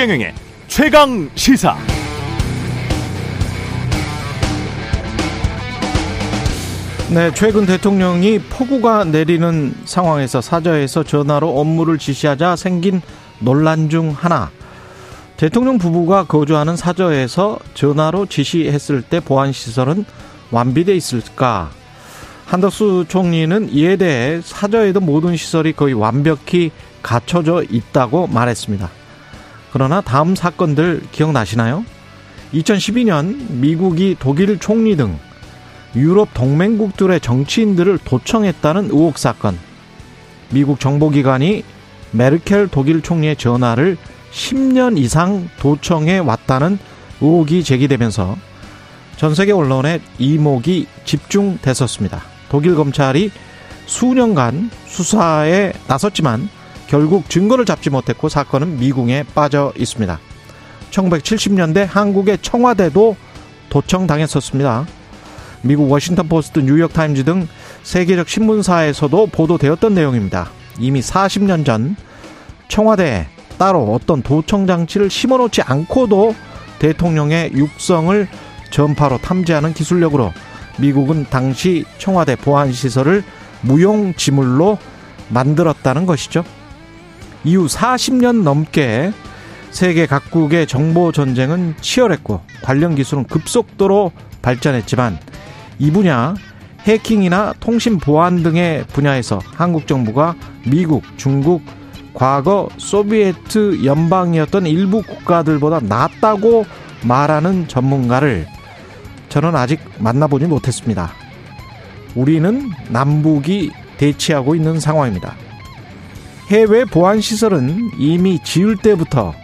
최경영의 최강 시사. 네, 최근 대통령이 폭우가 내리는 상황에서 사저에서 전화로 업무를 지시하자 생긴 논란 중 하나. 대통령 부부가 거주하는 사저에서 전화로 지시했을 때 보안 시설은 완비돼 있을까? 한덕수 총리는 이에 대해 사저에도 모든 시설이 거의 완벽히 갖춰져 있다고 말했습니다. 그러나 다음 사건들 기억나시나요? 2012년 미국이 독일 총리 등 유럽 동맹국들의 정치인들을 도청했다는 의혹 사건. 미국 정보기관이 메르켈 독일 총리의 전화를 10년 이상 도청해 왔다는 의혹이 제기되면서 전 세계 언론의 이목이 집중됐었습니다. 독일 검찰이 수년간 수사에 나섰지만 결국 증거를 잡지 못했고 사건은 미궁에 빠져 있습니다. 1970년대 한국의 청와대도 도청당했었습니다. 미국 워싱턴 포스트, 뉴욕 타임즈 등 세계적 신문사에서도 보도되었던 내용입니다. 이미 40년 전 청와대에 따로 어떤 도청 장치를 심어놓지 않고도 대통령의 육성을 전파로 탐지하는 기술력으로 미국은 당시 청와대 보안 시설을 무용지물로 만들었다는 것이죠. 이후 40년 넘게 세계 각국의 정보 전쟁은 치열했고 관련 기술은 급속도로 발전했지만 이 분야 해킹이나 통신 보안 등의 분야에서 한국 정부가 미국, 중국, 과거 소비에트 연방이었던 일부 국가들보다 낫다고 말하는 전문가를 저는 아직 만나보지 못했습니다. 우리는 남북이 대치하고 있는 상황입니다. 해외 보안 시설은 이미 지을 때부터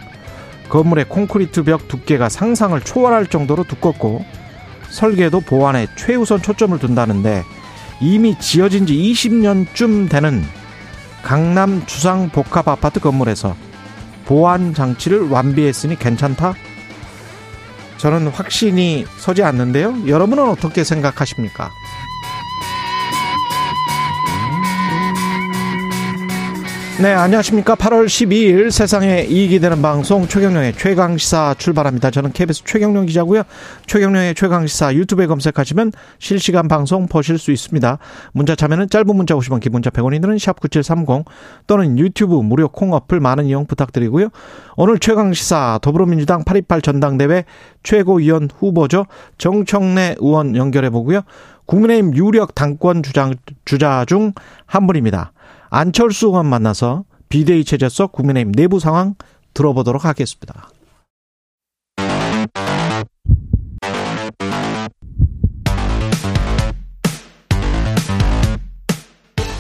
건물의 콘크리트 벽 두께가 상상을 초월할 정도로 두껍고 설계도 보안에 최우선 초점을 둔다는데 이미 지어진 지 20년쯤 되는 강남 주상 복합 아파트 건물에서 보안 장치를 완비했으니 괜찮다? 저는 확신이 서지 않는데요. 여러분은 어떻게 생각하십니까? 네, 안녕하십니까. 8월 12일 세상에 이익이 되는 방송 최경령의 최강시사 출발합니다. 저는 KBS 최경령 기자고요. 최경령의 최강시사 유튜브에 검색하시면 실시간 방송 보실 수 있습니다. 문자 참여는 짧은 문자 50원, 기본자 100원이 드는 샵9730 또는 유튜브 무료 콩 어플 많은 이용 부탁드리고요. 오늘 최강시사 더불어민주당 828 전당대회 최고위원 후보죠. 정청래 의원 연결해 보고요. 국민의힘 유력 당권 주장, 주자 중 한 분입니다. 안철수 의원 만나서 비대위 체제 속 국민의힘 내부 상황 들어보도록 하겠습니다.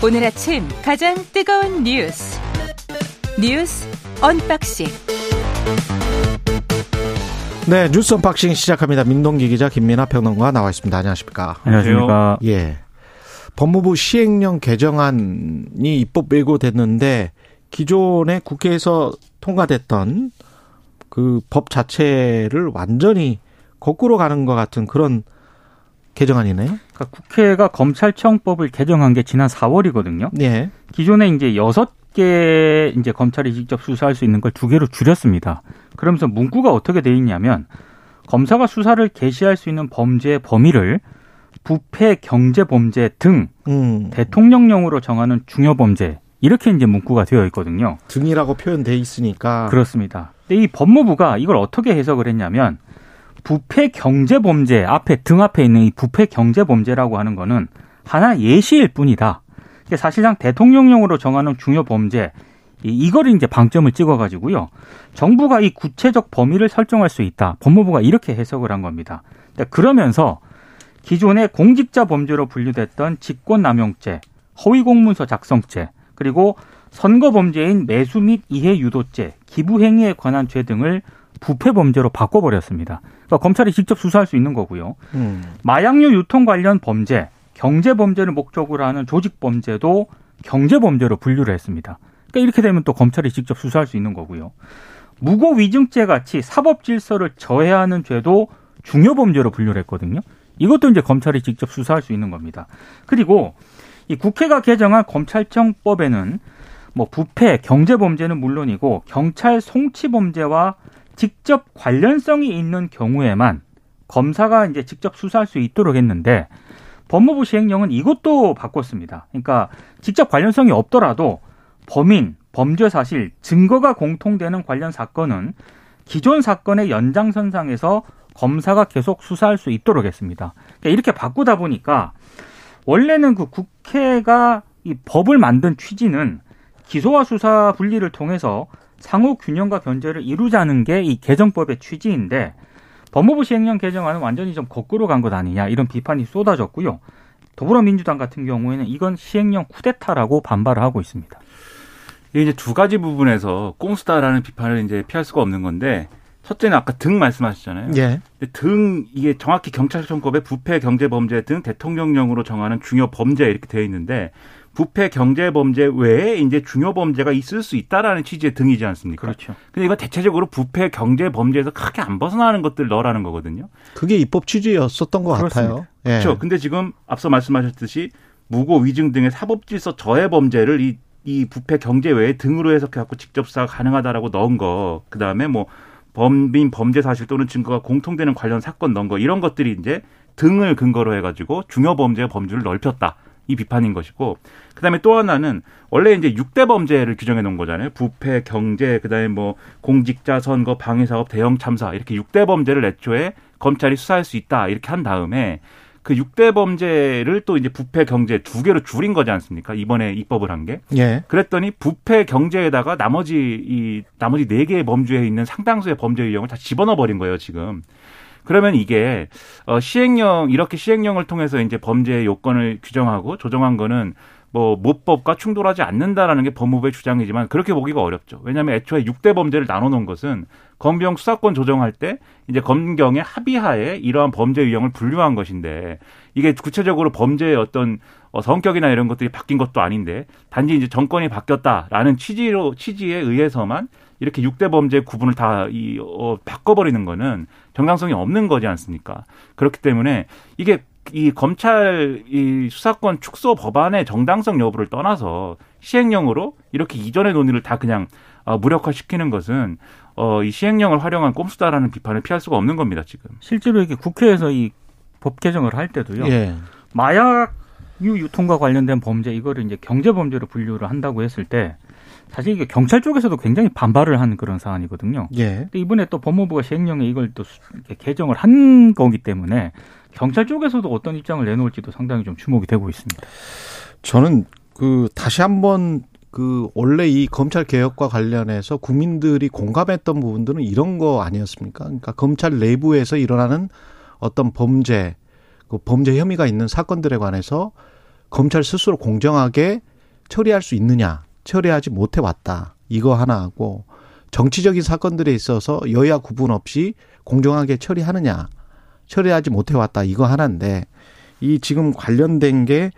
오늘 아침 가장 뜨거운 뉴스 뉴스 unboxing 네 뉴스 unboxing 시작합니다. 민동기 기자 김민아 평론가 나와 있습니다. 안녕하십니까? 안녕하십니까? 예. 법무부 시행령 개정안이 입법 예고됐는데 기존에 국회에서 통과됐던 그 법 자체를 완전히 거꾸로 가는 것 같은 그런 개정안이네요. 그러니까 국회가 검찰청법을 개정한 게 지난 4월이거든요. 네. 기존에 이제 여섯 개 이제 검찰이 직접 수사할 수 있는 걸 두 개로 줄였습니다. 그러면서 문구가 어떻게 돼 있냐면 검사가 수사를 개시할 수 있는 범죄의 범위를 부패, 경제 범죄 등 음. 대통령령으로 정하는 중요 범죄 이렇게 이제 문구가 되어 있거든요. 등이라고 표현돼 있으니까 그렇습니다. 근데 이 법무부가 이걸 어떻게 해석을 했냐면 부패 경제 범죄 앞에 등 앞에 있는 이 부패 경제 범죄라고 하는 거는 하나 예시일 뿐이다. 사실상 대통령령으로 정하는 중요 범죄 이걸 이제 방점을 찍어가지고요. 정부가 이 구체적 범위를 설정할 수 있다. 법무부가 이렇게 해석을 한 겁니다. 그러면서 기존의 공직자 범죄로 분류됐던 직권남용죄, 허위공문서 작성죄, 그리고 선거 범죄인 매수 및 이해 유도죄, 기부 행위에 관한 죄 등을 부패 범죄로 바꿔버렸습니다. 그러니까 검찰이 직접 수사할 수 있는 거고요. 음. 마약류 유통 관련 범죄, 경제 범죄를 목적으로 하는 조직 범죄도 경제 범죄로 분류를 했습니다. 그러니까 이렇게 되면 또 검찰이 직접 수사할 수 있는 거고요. 무고 위증죄 같이 사법 질서를 저해하는 죄도 중요 범죄로 분류를 했거든요. 이것도 이제 검찰이 직접 수사할 수 있는 겁니다. 그리고 이 국회가 개정한 검찰청법에는 뭐 부패, 경제 범죄는 물론이고 경찰 송치 범죄와 직접 관련성이 있는 경우에만 검사가 이제 직접 수사할 수 있도록 했는데 법무부 시행령은 이것도 바꿨습니다. 그러니까 직접 관련성이 없더라도 범인, 범죄 사실, 증거가 공통되는 관련 사건은 기존 사건의 연장선상에서 검사가 계속 수사할 수 있도록 했습니다. 그러니까 이렇게 바꾸다 보니까 원래는 그 국회가 이 법을 만든 취지는 기소와 수사 분리를 통해서 상호 균형과 견제를 이루자는 게 이 개정법의 취지인데 법무부 시행령 개정안은 완전히 좀 거꾸로 간 것 아니냐 이런 비판이 쏟아졌고요. 더불어민주당 같은 경우에는 이건 시행령 쿠데타라고 반발을 하고 있습니다. 이제 두 가지 부분에서 꼼수다라는 비판을 이제 피할 수가 없는 건데 첫째는 아까 등 말씀하셨잖아요. 예. 등 이게 정확히 경찰청법에 부패 경제 범죄 등 대통령령으로 정하는 중요 범죄 이렇게 되어 있는데 부패 경제 범죄 외에 이제 중요 범죄가 있을 수 있다라는 취지의 등이지 않습니까? 그렇죠. 근데 이거 대체적으로 부패 경제 범죄에서 크게 안 벗어나는 것들 넣으라는 거거든요. 그게 입법 취지였었던 것 그렇습니다. 같아요. 예. 그렇죠. 근데 지금 앞서 말씀하셨듯이 무고 위증 등의 사법 질서 저해 범죄를 이, 이 부패 경제 외에 등으로 해석해갖고 직접 수사가 가능하다라고 넣은 거, 그 다음에 뭐 범인 범죄 사실 또는 증거가 공통되는 관련 사건 넣은 거 이런 것들이 이제 등을 근거로 해가지고 중요 범죄의 범주를 넓혔다. 이 비판인 것이고 그다음에 또 하나는 원래 이제 6대 범죄를 규정해 놓은 거잖아요. 부패, 경제, 그다음에 뭐 공직자 선거, 방해 사업, 대형 참사 이렇게 6대 범죄를 애초에 검찰이 수사할 수 있다. 이렇게 한 다음에 그 6대 범죄를 또 이제 부패, 경제 두 개로 줄인 거지 않습니까? 이번에 입법을 한 게. 예. 그랬더니 부패 경제에다가 나머지 이 나머지 네 개의 범주에 있는 상당수의 범죄 유형을 다 집어넣어 버린 거예요, 지금. 그러면 이게 어 시행령 이렇게 시행령을 통해서 이제 범죄 요건을 규정하고 조정한 거는 뭐 모법과 충돌하지 않는다라는 게 법무부의 주장이지만 그렇게 보기가 어렵죠. 왜냐하면 애초에 6대 범죄를 나눠 놓은 것은 검경 수사권 조정할 때 이제 검경의 합의하에 이러한 범죄 유형을 분류한 것인데 이게 구체적으로 범죄의 어떤 어, 성격이나 이런 것들이 바뀐 것도 아닌데 단지 이제 정권이 바뀌었다라는 취지로 취지에 의해서만 이렇게 6대 범죄 구분을 다 이, 어, 바꿔버리는 거는 정당성이 없는 거지 않습니까? 그렇기 때문에 이게 이 검찰 이 수사권 축소 법안의 정당성 여부를 떠나서 시행령으로 이렇게 이전의 논의를 다 그냥 어, 무력화시키는 것은 어, 이 시행령을 활용한 꼼수다라는 비판을 피할 수가 없는 겁니다, 지금. 실제로 이게 국회에서 이 법 개정을 할 때도요. 예. 마약류 유통과 관련된 범죄 이거를 이제 경제 범죄로 분류를 한다고 했을 때 사실 이게 경찰 쪽에서도 굉장히 반발을 한 그런 사안이거든요. 예. 근데 이번에 또 법무부가 시행령에 이걸 또 개정을 한 거기 때문에 경찰 쪽에서도 어떤 입장을 내놓을지도 상당히 좀 주목이 되고 있습니다. 저는 그 다시 한번 그 원래 이 검찰 개혁과 관련해서 국민들이 공감했던 부분들은 이런 거 아니었습니까? 그러니까 검찰 내부에서 일어나는 어떤 범죄, 그 범죄 혐의가 있는 사건들에 관해서 검찰 스스로 공정하게 처리할 수 있느냐, 처리하지 못해 왔다. 이거 하나 하고 정치적인 사건들에 있어서 여야 구분 없이 공정하게 처리하느냐, 처리하지 못해 왔다. 이거 하나인데 이 지금 관련된 게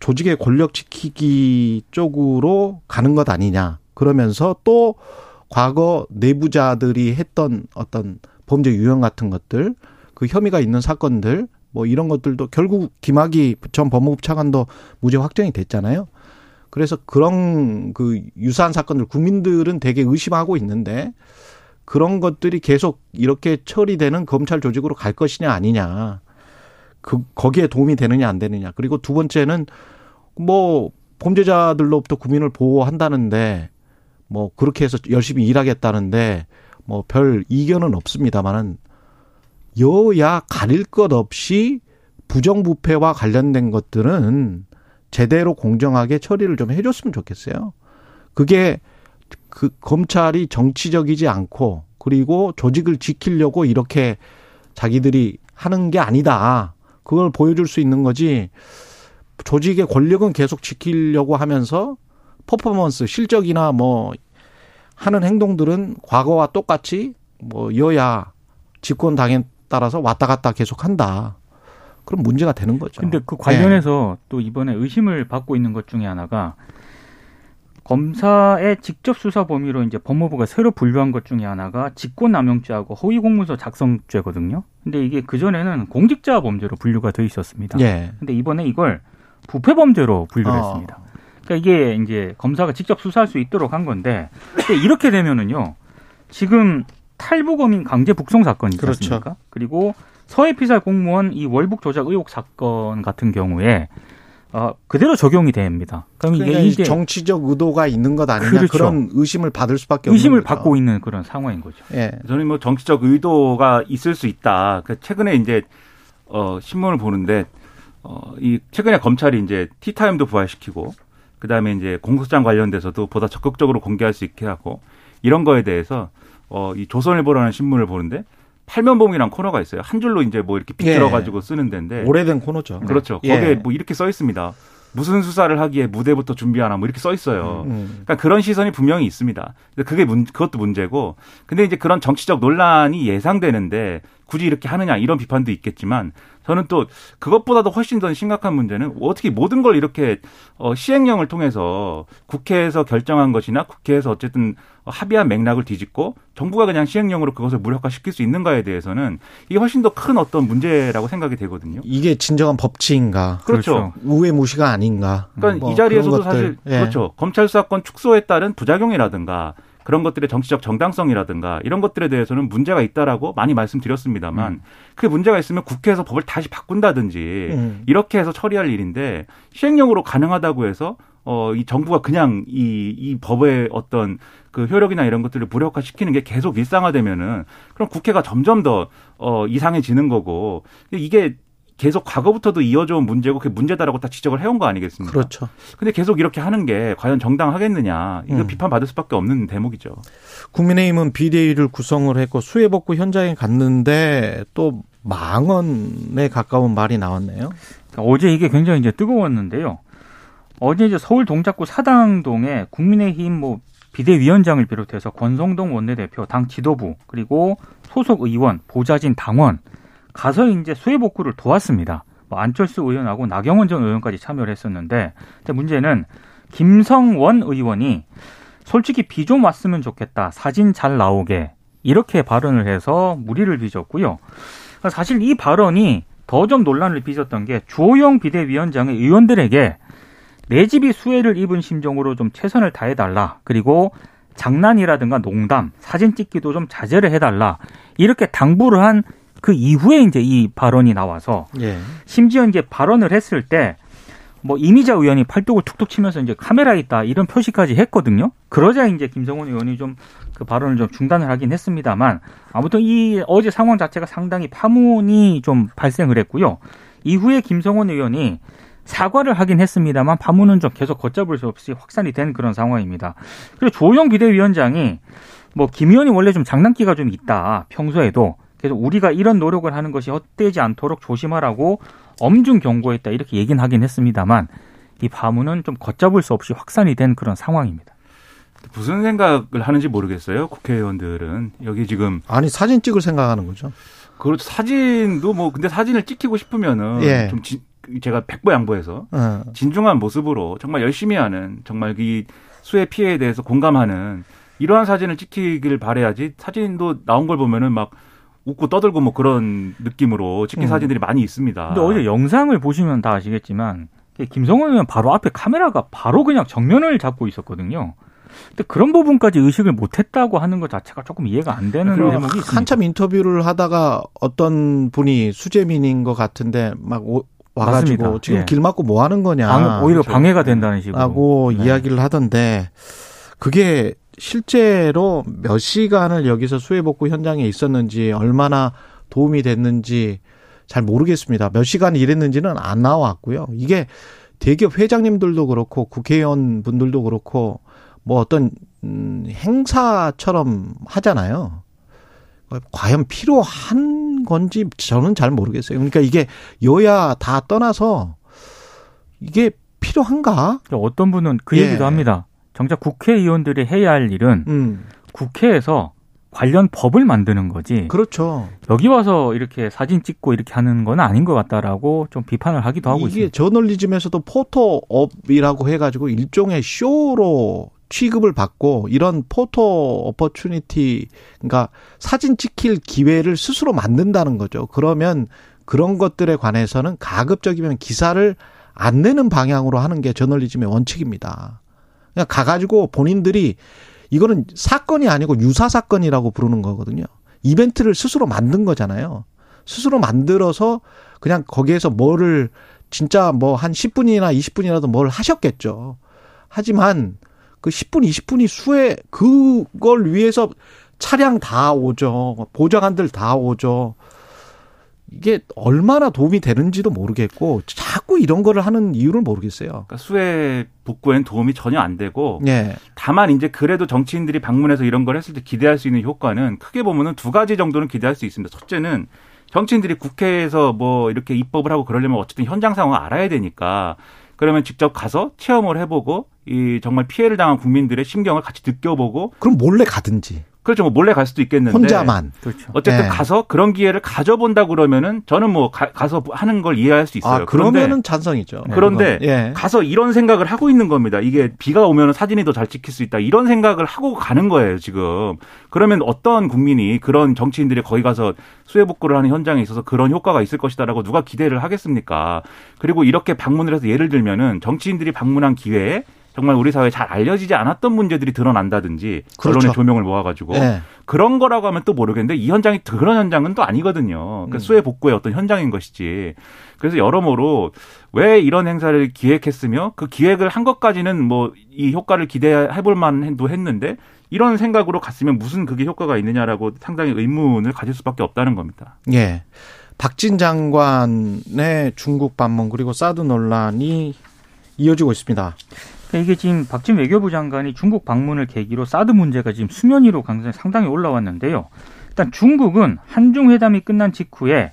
조직의 권력 지키기 쪽으로 가는 것 아니냐. 그러면서 또 과거 내부자들이 했던 어떤 범죄 유형 같은 것들, 그 혐의가 있는 사건들, 뭐 이런 것들도 결국 김학의 전 법무부 차관도 무죄 확정이 됐잖아요. 그래서 그런 그 유사한 사건들 국민들은 되게 의심하고 있는데 그런 것들이 계속 이렇게 처리되는 검찰 조직으로 갈 것이냐 아니냐. 그 거기에 도움이 되느냐 안 되느냐. 그리고 두 번째는 뭐 범죄자들로부터 국민을 보호한다는데 뭐 그렇게 해서 열심히 일하겠다는데 뭐 별 이견은 없습니다만은 여야 가릴 것 없이 부정부패와 관련된 것들은 제대로 공정하게 처리를 좀 해줬으면 좋겠어요. 그게 그 검찰이 정치적이지 않고 그리고 조직을 지키려고 이렇게 자기들이 하는 게 아니다. 그걸 보여줄 수 있는 거지. 조직의 권력은 계속 지키려고 하면서 퍼포먼스, 실적이나 뭐 하는 행동들은 과거와 똑같이 뭐 여야 집권 당에 따라서 왔다 갔다 계속 한다. 그럼 문제가 되는 거죠. 근데 그 관련해서 또 이번에 의심을 받고 있는 것 중에 하나가 검사의 직접 수사 범위로 이제 법무부가 새로 분류한 것 중에 하나가 직권남용죄하고 허위공문서 작성죄거든요. 근데 이게 그전에는 공직자 범죄로 분류가 돼 있었습니다. 예. 근데 이번에 이걸 부패 범죄로 분류를 어. 했습니다. 그러니까 이게 이제 검사가 직접 수사할 수 있도록 한 건데 이렇게 되면은요. 지금 탈북어민 강제 북송 사건 있지 그렇죠. 않습니까? 그리고 서해 피살 공무원 이 월북 조작 의혹 사건 같은 경우에 어, 그대로 적용이 됩니다. 그럼 이게 그러니까 이게 정치적 의도가 있는 것 아니냐 그렇죠. 그런 의심을 받을 수밖에 없는 의심을 거죠. 받고 있는 그런 상황인 거죠. 예. 저는 뭐 정치적 의도가 있을 수 있다. 그 최근에 이제 어 신문을 보는데 어 이 최근에 검찰이 이제 티타임도 부활시키고 그다음에 이제 공소장 관련돼서도 보다 적극적으로 공개할 수 있게 하고 이런 거에 대해서 어 이 조선일보라는 신문을 보는데 팔면봉이란 코너가 있어요. 한 줄로 이제 뭐 이렇게 빗들어 예. 가지고 쓰는 데인데 오래된 코너죠. 그렇죠. 예. 거기에 뭐 이렇게 써 있습니다. 무슨 수사를 하기에 무대부터 준비하나 뭐 이렇게 써 있어요. 음. 그러니까 그런 시선이 분명히 있습니다. 그게 문, 그것도 문제고. 근데 이제 그런 정치적 논란이 예상되는데 굳이 이렇게 하느냐 이런 비판도 있겠지만 저는 또 그것보다도 훨씬 더 심각한 문제는 어떻게 모든 걸 이렇게 어, 시행령을 통해서 국회에서 결정한 것이나 국회에서 어쨌든 합의한 맥락을 뒤집고 정부가 그냥 시행령으로 그것을 무력화시킬 수 있는가에 대해서는 이게 훨씬 더 큰 어떤 문제라고 생각이 되거든요. 이게 진정한 법치인가? 그렇죠. 우회 무시가 아닌가? 그러니까 뭐 이 자리에서도. 사실 예. 그렇죠. 검찰 수사권 축소에 따른 부작용이라든가 그런 것들의 정치적 정당성이라든가 이런 것들에 대해서는 문제가 있다라고 많이 말씀드렸습니다만 음. 그게 문제가 있으면 국회에서 법을 다시 바꾼다든지 음. 이렇게 해서 처리할 일인데 시행령으로 가능하다고 해서 어, 이 정부가 그냥 이, 이 법의 어떤 그 효력이나 이런 것들을 무력화시키는 게 계속 일상화되면은 그럼 국회가 점점 더, 어, 이상해지는 거고 이게 계속 과거부터도 이어져 온 문제고 그게 문제다라고 다 지적을 해온 거 아니겠습니까? 그렇죠. 근데 계속 이렇게 하는 게 과연 정당하겠느냐. 이거 음. 비판받을 수밖에 없는 대목이죠. 국민의힘은 비대위를 구성을 했고 수해 복구 현장에 갔는데 또 망언에 가까운 말이 나왔네요. 그러니까 어제 이게 굉장히 이제 뜨거웠는데요. 어제 이제 서울 동작구 사당동에 국민의힘 뭐 비대위원장을 비롯해서 권성동 원내대표, 당 지도부 그리고 소속 의원, 보좌진 당원 가서 이제 수해 복구를 도왔습니다. 뭐 안철수 의원하고 나경원 전 의원까지 참여를 했었는데, 근데 문제는 김성원 의원이 솔직히 비 좀 왔으면 좋겠다. 사진 잘 나오게. 이렇게 발언을 해서 무리를 빚었고요. 사실 이 발언이 더 좀 논란을 빚었던 게 주호영 비대위원장의 의원들에게 내 집이 수해를 입은 심정으로 좀 최선을 다해달라. 그리고 장난이라든가 농담, 사진 찍기도 좀 자제를 해달라. 이렇게 당부를 한 그 이후에 이제 이 발언이 나와서 예. 심지어 이제 발언을 했을 때 뭐 이미자 의원이 팔뚝을 툭툭 치면서 이제 카메라 있다 이런 표시까지 했거든요. 그러자 이제 김성원 의원이 좀 그 발언을 좀 중단을 하긴 했습니다만 아무튼 이 어제 상황 자체가 상당히 파문이 좀 발생을 했고요. 이후에 김성원 의원이 사과를 하긴 했습니다만 파문은 좀 계속 걷잡을 수 없이 확산이 된 그런 상황입니다. 그리고 조영 비대위원장이 뭐 김 의원이 원래 좀 장난기가 좀 있다 평소에도 그래서 우리가 이런 노력을 하는 것이 헛되지 않도록 조심하라고 엄중 경고했다 이렇게 얘기는 하긴 했습니다만 이 파문은 좀 걷잡을 수 없이 확산이 된 그런 상황입니다. 무슨 생각을 하는지 모르겠어요. 국회의원들은 여기 지금 아니 사진 찍을 생각하는 거죠. 그 사진도 뭐 근데 사진을 찍히고 싶으면은 예. 좀 지- 제가 백보 양보해서 어. 진중한 모습으로 정말 열심히 하는 정말 이 수해 피해에 대해서 공감하는 이러한 사진을 찍히길 바래야지 사진도 나온 걸 보면은 막 웃고 떠들고 뭐 그런 느낌으로 찍힌 음. 사진들이 많이 있습니다. 근데 어제 영상을 보시면 다 아시겠지만 김성원 의원 바로 앞에 카메라가 바로 그냥 정면을 잡고 있었거든요. 근데 그런 부분까지 의식을 못했다고 하는 것 자체가 조금 이해가 안 되는 대목이 있습니다. 한참 인터뷰를 하다가 어떤 분이 수재민인 것 같은데 막 오- 와가지고 맞습니다. 지금 예. 길 막고 뭐 하는 거냐. 방- 오히려. 방해가 된다는 식으로. 라고 네. 이야기를 하던데 그게 실제로 몇 시간을 여기서 수해복구 현장에 있었는지 얼마나 도움이 됐는지 잘 모르겠습니다. 몇 시간 일했는지는 안 나왔고요. 이게 대기업 회장님들도 그렇고 국회의원 분들도 그렇고 뭐 어떤 음, 행사처럼 하잖아요. 과연 필요한 건지 저는 잘 모르겠어요. 그러니까 이게 여야 다 떠나서 이게 필요한가? 어떤 분은 그 예. 얘기도 합니다. 정작 국회의원들이 해야 할 일은 음, 국회에서 관련 법을 만드는 거지. 그렇죠. 여기 와서 이렇게 사진 찍고 이렇게 하는 건 아닌 것 같다라고 좀 비판을 하기도 하고 이게 있습니다. 저널리즘에서도 포토업이라고 해가지고 일종의 쇼로 취급을 받고 이런 포토 어퍼추니티, 그러니까 사진 찍힐 기회를 스스로 만든다는 거죠. 그러면 그런 것들에 관해서는 가급적이면 기사를 안 내는 방향으로 하는 게 저널리즘의 원칙입니다. 그냥 가가지고 본인들이 이거는 사건이 아니고 유사 사건이라고 부르는 거거든요. 이벤트를 스스로 만든 거잖아요. 스스로 만들어서 그냥 거기에서 뭐를 진짜 뭐 한 10분이나 20분이라도 뭘 하셨겠죠. 하지만 그 10분, 20분이 수에 그걸 위해서 차량 다 오죠. 보좌관들 다 오죠. 이게 얼마나 도움이 되는지도 모르겠고 자꾸 이런 거를 하는 이유를 모르겠어요. 그러니까 수해 복구엔 도움이 전혀 안 되고 예. 다만 이제 그래도 정치인들이 방문해서 이런 걸 했을 때 기대할 수 있는 효과는 크게 보면은 두 가지 정도는 기대할 수 있습니다. 첫째는 정치인들이 국회에서 뭐 이렇게 입법을 하고 그러려면 어쨌든 현장 상황을 알아야 되니까 그러면 직접 가서 체험을 해보고 이 정말 피해를 당한 국민들의 심경을 같이 느껴보고 그럼 몰래 가든지 그렇죠. 뭐 몰래 갈 수도 있겠는데 혼자만. 그렇죠. 어쨌든 네. 가서 그런 기회를 가져본다 그러면은 저는 뭐 가, 서 하는 걸 이해할 수 있어요. 아 그러면은 찬성이죠. 그런데 그건. 예. 가서 이런 생각을 하고 있는 겁니다. 이게 비가 오면 사진이 더 잘 찍힐 수 있다. 이런 생각을 하고 가는 거예요, 지금. 그러면 어떤 국민이 그런 정치인들이 거기 가서 수해 복구를 하는 현장에 있어서 그런 효과가 있을 것이다라고 누가 기대를 하겠습니까? 그리고 이렇게 방문을 해서 예를 들면은 정치인들이 방문한 기회에 정말 우리 사회에 잘 알려지지 않았던 문제들이 드러난다든지 그렇죠. 언론의 조명을 모아가지고 예. 그런 거라고 하면 또 모르겠는데 이 현장이 그런 현장은 또 아니거든요. 그러니까 음. 수해 복구의 어떤 현장인 것이지. 그래서 여러모로 왜 이런 행사를 기획했으며 그 기획을 한 것까지는 뭐 이 효과를 기대해 볼 만도 했는데 이런 생각으로 갔으면 무슨 그게 효과가 있느냐라고 상당히 의문을 가질 수밖에 없다는 겁니다. 예. 박진 장관의 중국 방문 그리고 사드 논란이 이어지고 있습니다. 그러니까 이게 지금 박진 외교부 장관이 중국 방문을 계기로 사드 문제가 지금 수면 위로 상당히 올라왔는데요. 일단 중국은 한중 회담이 끝난 직후에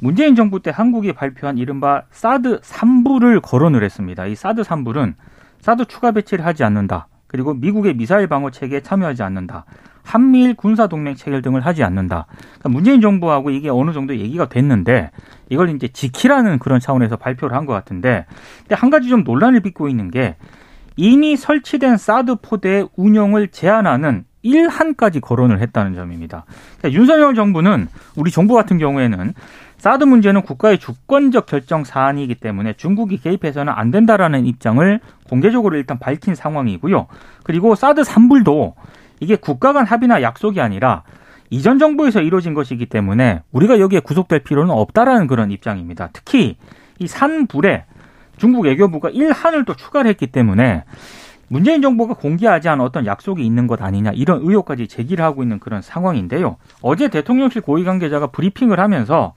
문재인 정부 때 한국이 발표한 이른바 사드 3부를 거론을 했습니다. 이 사드 3부는 사드 추가 배치를 하지 않는다. 그리고 미국의 미사일 방어 체계에 참여하지 않는다. 한미일 군사 동맹 체결 등을 하지 않는다. 그러니까 문재인 정부하고 이게 어느 정도 얘기가 됐는데 이걸 이제 지키라는 그런 차원에서 발표를 한 것 같은데 근데 한 가지 좀 논란을 빚고 있는 게 이미 설치된 사드 포대의 운영을 제한하는 일한까지 거론을 했다는 점입니다. 그러니까 윤석열 정부는 우리 정부 같은 경우에는 사드 문제는 국가의 주권적 결정 사안이기 때문에 중국이 개입해서는 안 된다라는 입장을 공개적으로 일단 밝힌 상황이고요. 그리고 사드 산불도 이게 국가 간 합의나 약속이 아니라 이전 정부에서 이루어진 것이기 때문에 우리가 여기에 구속될 필요는 없다라는 그런 입장입니다. 특히 이 산불에 중국 외교부가 일한을 또 추가를 했기 때문에 문재인 정부가 공개하지 않은 어떤 약속이 있는 것 아니냐 이런 의혹까지 제기를 하고 있는 그런 상황인데요. 어제 대통령실 고위 관계자가 브리핑을 하면서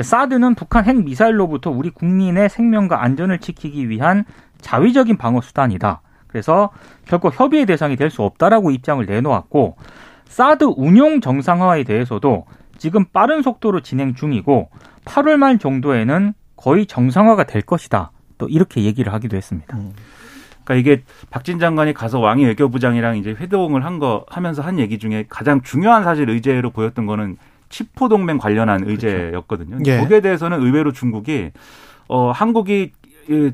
사드는 북한 핵 미사일로부터 우리 국민의 생명과 안전을 지키기 위한 자위적인 방어 수단이다. 그래서 결코 협의의 대상이 될 수 없다라고 입장을 내놓았고 사드 운용 정상화에 대해서도 지금 빠른 속도로 진행 중이고 8월 말 정도에는 거의 정상화가 될 것이다. 또 이렇게 얘기를 하기도 했습니다. 그러니까 이게 박진 장관이 가서 왕이 외교부장이랑 이제 회동을 한 거 하면서 한 얘기 중에 가장 중요한 사실 의제로 보였던 거는 치포 동맹 관련한 의제였거든요. 예. 거기에 대해서는 의외로 중국이 어 한국이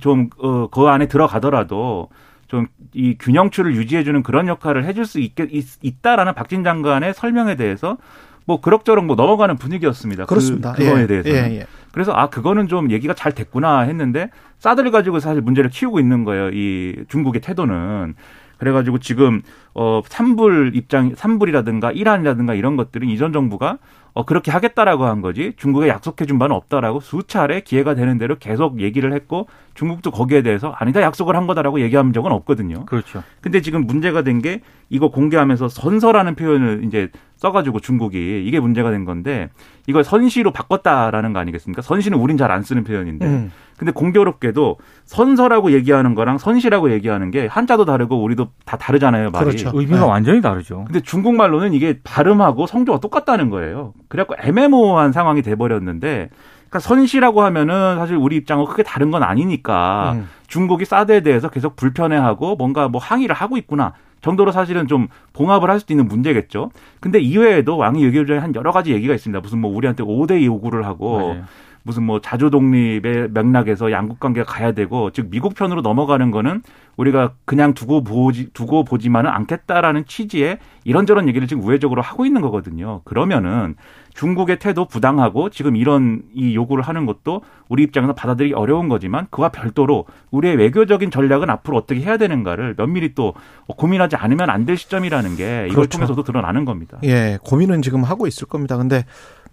좀어그 안에 들어가더라도 좀 이 균형추를 유지해주는 그런 역할을 해줄 수 있게 있, 다라는 박진 장관의 설명에 대해서 뭐 그럭저럭 뭐 넘어가는 분위기였습니다. 그렇습니다. 그, 그거에 예. 대해서는. 예, 예. 그래서 아 그거는 좀 얘기가 잘 됐구나 했는데 사드를 가지고 사실 문제를 키우고 있는 거예요. 이 중국의 태도는. 그래가지고 지금 어 산불 입장 산불이라든가 이란이라든가 이런 것들은 이전 정부가 어 그렇게 하겠다라고 한 거지 중국에 약속해 준 바는 없다라고 수차례 기회가 되는 대로 계속 얘기를 했고 중국도 거기에 대해서 아니다 약속을 한 거다라고 얘기한 적은 없거든요. 그렇죠. 근데 지금 문제가 된 게 이거 공개하면서 선서라는 표현을 이제 써가지고 중국이 이게 문제가 된 건데 이걸 선시로 바꿨다라는 거 아니겠습니까? 선시는 우린 잘 안 쓰는 표현인데 음. 근데 공교롭게도 선서라고 얘기하는 거랑 선시라고 얘기하는 게 한자도 다르고 우리도 다 다르잖아요 말이. 그렇죠. 의미가 네. 완전히 다르죠. 근데 중국말로는 이게 발음하고 성조가 똑같다는 거예요. 그래갖고 애매모호한 상황이 돼버렸는데, 그러니까 선시라고 하면은 사실 우리 입장하고 크게 다른 건 아니니까 음. 중국이 사드에 대해서 계속 불편해하고 뭔가 뭐 항의를 하고 있구나. 정도로 사실은 좀 봉합을 할 수도 있는 문제겠죠. 근데 이외에도 왕이 외교부장에 한 여러 가지 얘기가 있습니다. 무슨 뭐 우리한테 5대 요구를 하고 맞아요. 무슨 뭐 자주 독립의 맥락에서 양국 관계가 가야 되고 즉 미국 편으로 넘어가는 거는 우리가 그냥 두고 보지 두고 보지만은 않겠다라는 취지의 이런저런 얘기를 지금 우회적으로 하고 있는 거거든요. 그러면은 중국의 태도 부당하고 지금 이런 이 요구를 하는 것도 우리 입장에서 받아들이기 어려운 거지만 그와 별도로 우리의 외교적인 전략은 앞으로 어떻게 해야 되는가를 면밀히 또 고민하지 않으면 안 될 시점이라는 게 이걸 그렇죠. 통해서도 드러나는 겁니다. 예, 고민은 지금 하고 있을 겁니다. 근데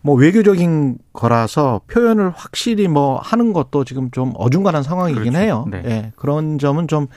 뭐 외교적인 거라서 표현을 확실히 뭐 하는 것도 지금 좀 어중간한 상황이긴 그렇죠. 해요. 네. 예, 그런 점은 좀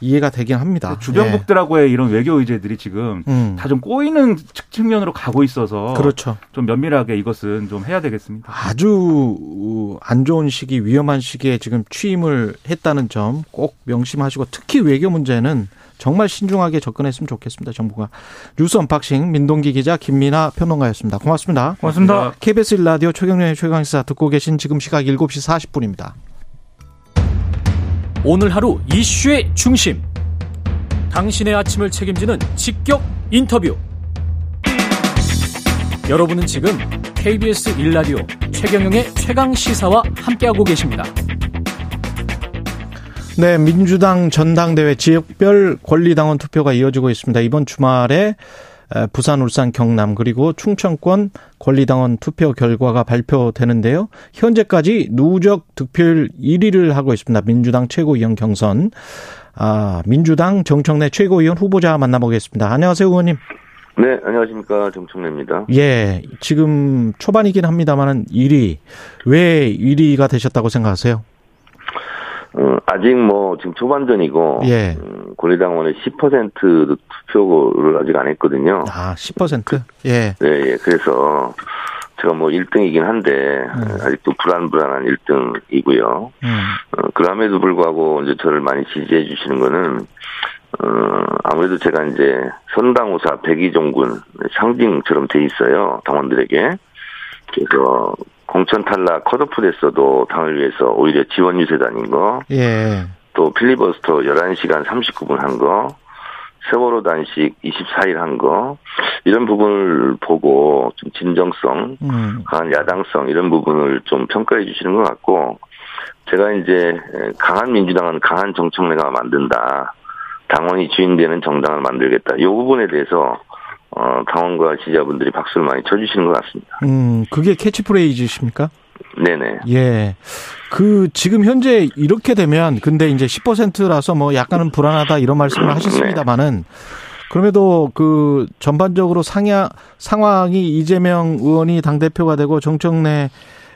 이해가 되긴 합니다. 주변국들하고의 이런 외교 의제들이 지금 예. 음, 다좀 꼬이는 측- 측면으로 가고 있어서 그렇죠. 좀 면밀하게 이것은 좀 해야 되겠습니다. 아주 안 좋은 시기, 위험한 시기에 지금 취임을 했다는 점 꼭 명심하시고 특히 외교 문제는 정말 신중하게 접근했으면 좋겠습니다. 정부가 뉴스 unboxing 민동기 기자 김민아 평론가였습니다. 고맙습니다. 고맙습니다. KBS 1라디오 최경영의 최강시사 듣고 계신 지금 시각 7시 40분입니다. 오늘 하루 이슈의 중심. 당신의 아침을 책임지는 직격 인터뷰. 여러분은 지금 KBS 1라디오 최경영의 최강 시사와 함께하고 계십니다. 네, 민주당 전당대회 지역별 권리당원 투표가 이어지고 있습니다. 이번 주말에 에, 부산, 울산, 경남 그리고 충청권 권리당원 투표 결과가 발표되는데요. 현재까지 누적 득표율 1위를 하고 있습니다. 민주당 최고위원 경선. 아, 민주당 정청래 최고위원 후보자 만나보겠습니다. 안녕하세요, 의원님. 네, 안녕하십니까. 정청래입니다. 예, 지금 초반이긴 합니다만은 1위. 왜 1위가 되셨다고 생각하세요? 어, 아직 뭐 지금 초반전이고 예. 음, 권리당원의 10% 투표를 아직 안 했거든요. 아, 10%? 예. 네, 예. 그래서 제가 뭐 1등이긴 한데 음. 아직도 불안불안한 1등이고요. 음. 어, 그럼에도 불구하고 이제 저를 많이 지지해 주시는 거는 어, 아무래도 제가 이제 선당우사 백의종군 상징처럼 돼 있어요. 당원들에게. 그래서 공천 탈락 컷오프 됐어도 당을 위해서 오히려 지원 유세단인 거, 예. 또 필리버스터 11시간 39분 한 거, 세월호 단식 24일 한 거, 이런 부분을 보고 좀 진정성, 음. 강한 야당성 이런 부분을 좀 평가해 주시는 것 같고, 제가 이제 강한 민주당은 강한 정청래가 만든다. 당원이 주인되는 정당을 만들겠다. 이 부분에 대해서 어, 당원과 지지자분들이 박수를 많이 쳐주시는 것 같습니다. 음, 그게 캐치프레이즈십니까? 네네. 예. 그, 지금 현재 이렇게 되면, 근데 이제 10%라서 뭐 약간은 불안하다 이런 말씀을 하셨습니다만은, 그럼에도 그 전반적으로 상야, 상황이 이재명 의원이 당대표가 되고 정청래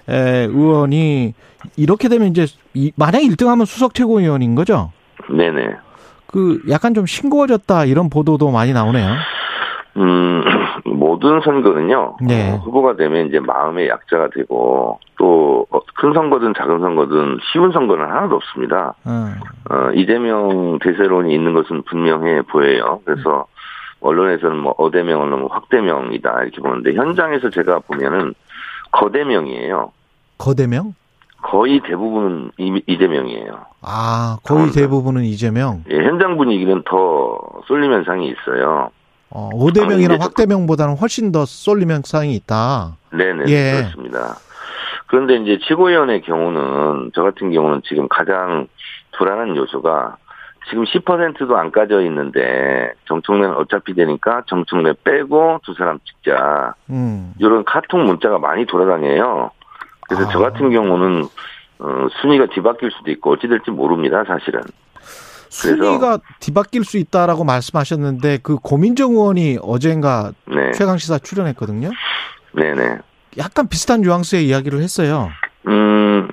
에, 의원이 이렇게 되면 이제, 이- 만약 1등 하면 수석 최고위원인 거죠? 네네. 그 약간 좀 싱거워졌다 이런 보도도 많이 나오네요. 음, 모든 선거는요. 네. 어, 후보가 되면 이제 마음의 약자가 되고 또 큰 선거든 작은 선거든 쉬운 선거는 하나도 없습니다. 어, 어, 이재명 대세론이 있는 것은 분명해 보여요. 그래서 언론에서는 뭐 어대명은 너무 확대명이다 이렇게 보는데 현장에서 제가 보면은 거대명이에요. 거대명? 거의 대부분은 이- 이재명이에요. 아, 거의. 대부분은 이재명. 예, 현장 분위기는 더 쏠림 현상이 있어요. 어, 5대명이나 아, 이제 확대명보다는 훨씬 더 쏠림 현상이 있다. 네네 예. 그렇습니다. 그런데 이제 최고위원의 경우는 저 같은 경우는 지금 가장 불안한 요소가 지금 10%도 안 까져 있는데 정청래는 어차피 되니까 정청래 빼고 두 사람 찍자 음. 이런 카톡 문자가 많이 돌아다녀요. 그래서 아. 저 같은 경우는 어, 순위가 뒤바뀔 수도 있고 어찌 될지 모릅니다 사실은. 순위가 뒤바뀔 수 있다라고 말씀하셨는데 그 고민정 의원이 어젠가 네, 최강 시사 출연했거든요. 네네. 약간 비슷한 뉘앙스의 이야기를 했어요. 음,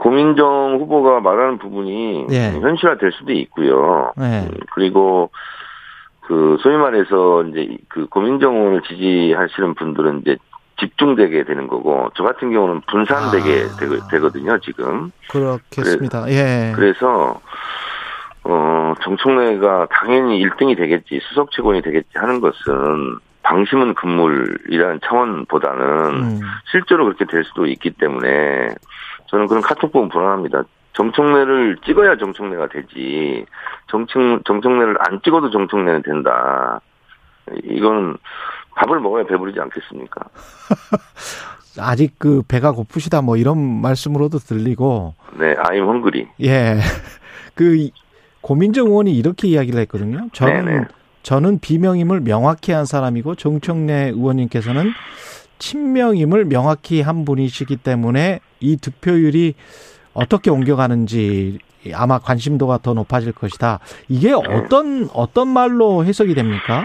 고민정 후보가 말하는 부분이 예. 현실화 될 수도 있고요. 네. 음, 그리고 그 소위 말해서 이제 그 고민정 의원을 지지하시는 분들은 이제 집중되게 되는 거고 저 같은 경우는 분산되게 아. 되거- 되거든요 지금. 그렇겠습니다. 예. 그래서 어 정청래가 당연히 1등이 되겠지 수석 최고위 되겠지 하는 것은 방심은 금물이라는 차원보다는 음. 실제로 그렇게 될 수도 있기 때문에 저는 그런 카톡 보면 불안합니다. 정청래를 찍어야 정청래가 되지 정청 정청래를 안 찍어도 정청래는 된다. 이거는 밥을 먹어야 배부르지 않겠습니까? 아직 그 배가 고프시다 뭐 이런 말씀으로도 들리고 네, I'm hungry. 예. 그 이- 고민정 의원이 이렇게 이야기를 했거든요. 저는 네네. 저는 비명임을 명확히 한 사람이고 정청래 의원님께서는 친명임을 명확히 한 분이시기 때문에 이 득표율이 어떻게 옮겨가는지 아마 관심도가 더 높아질 것이다. 이게 어떤 어떤 말로 해석이 됩니까?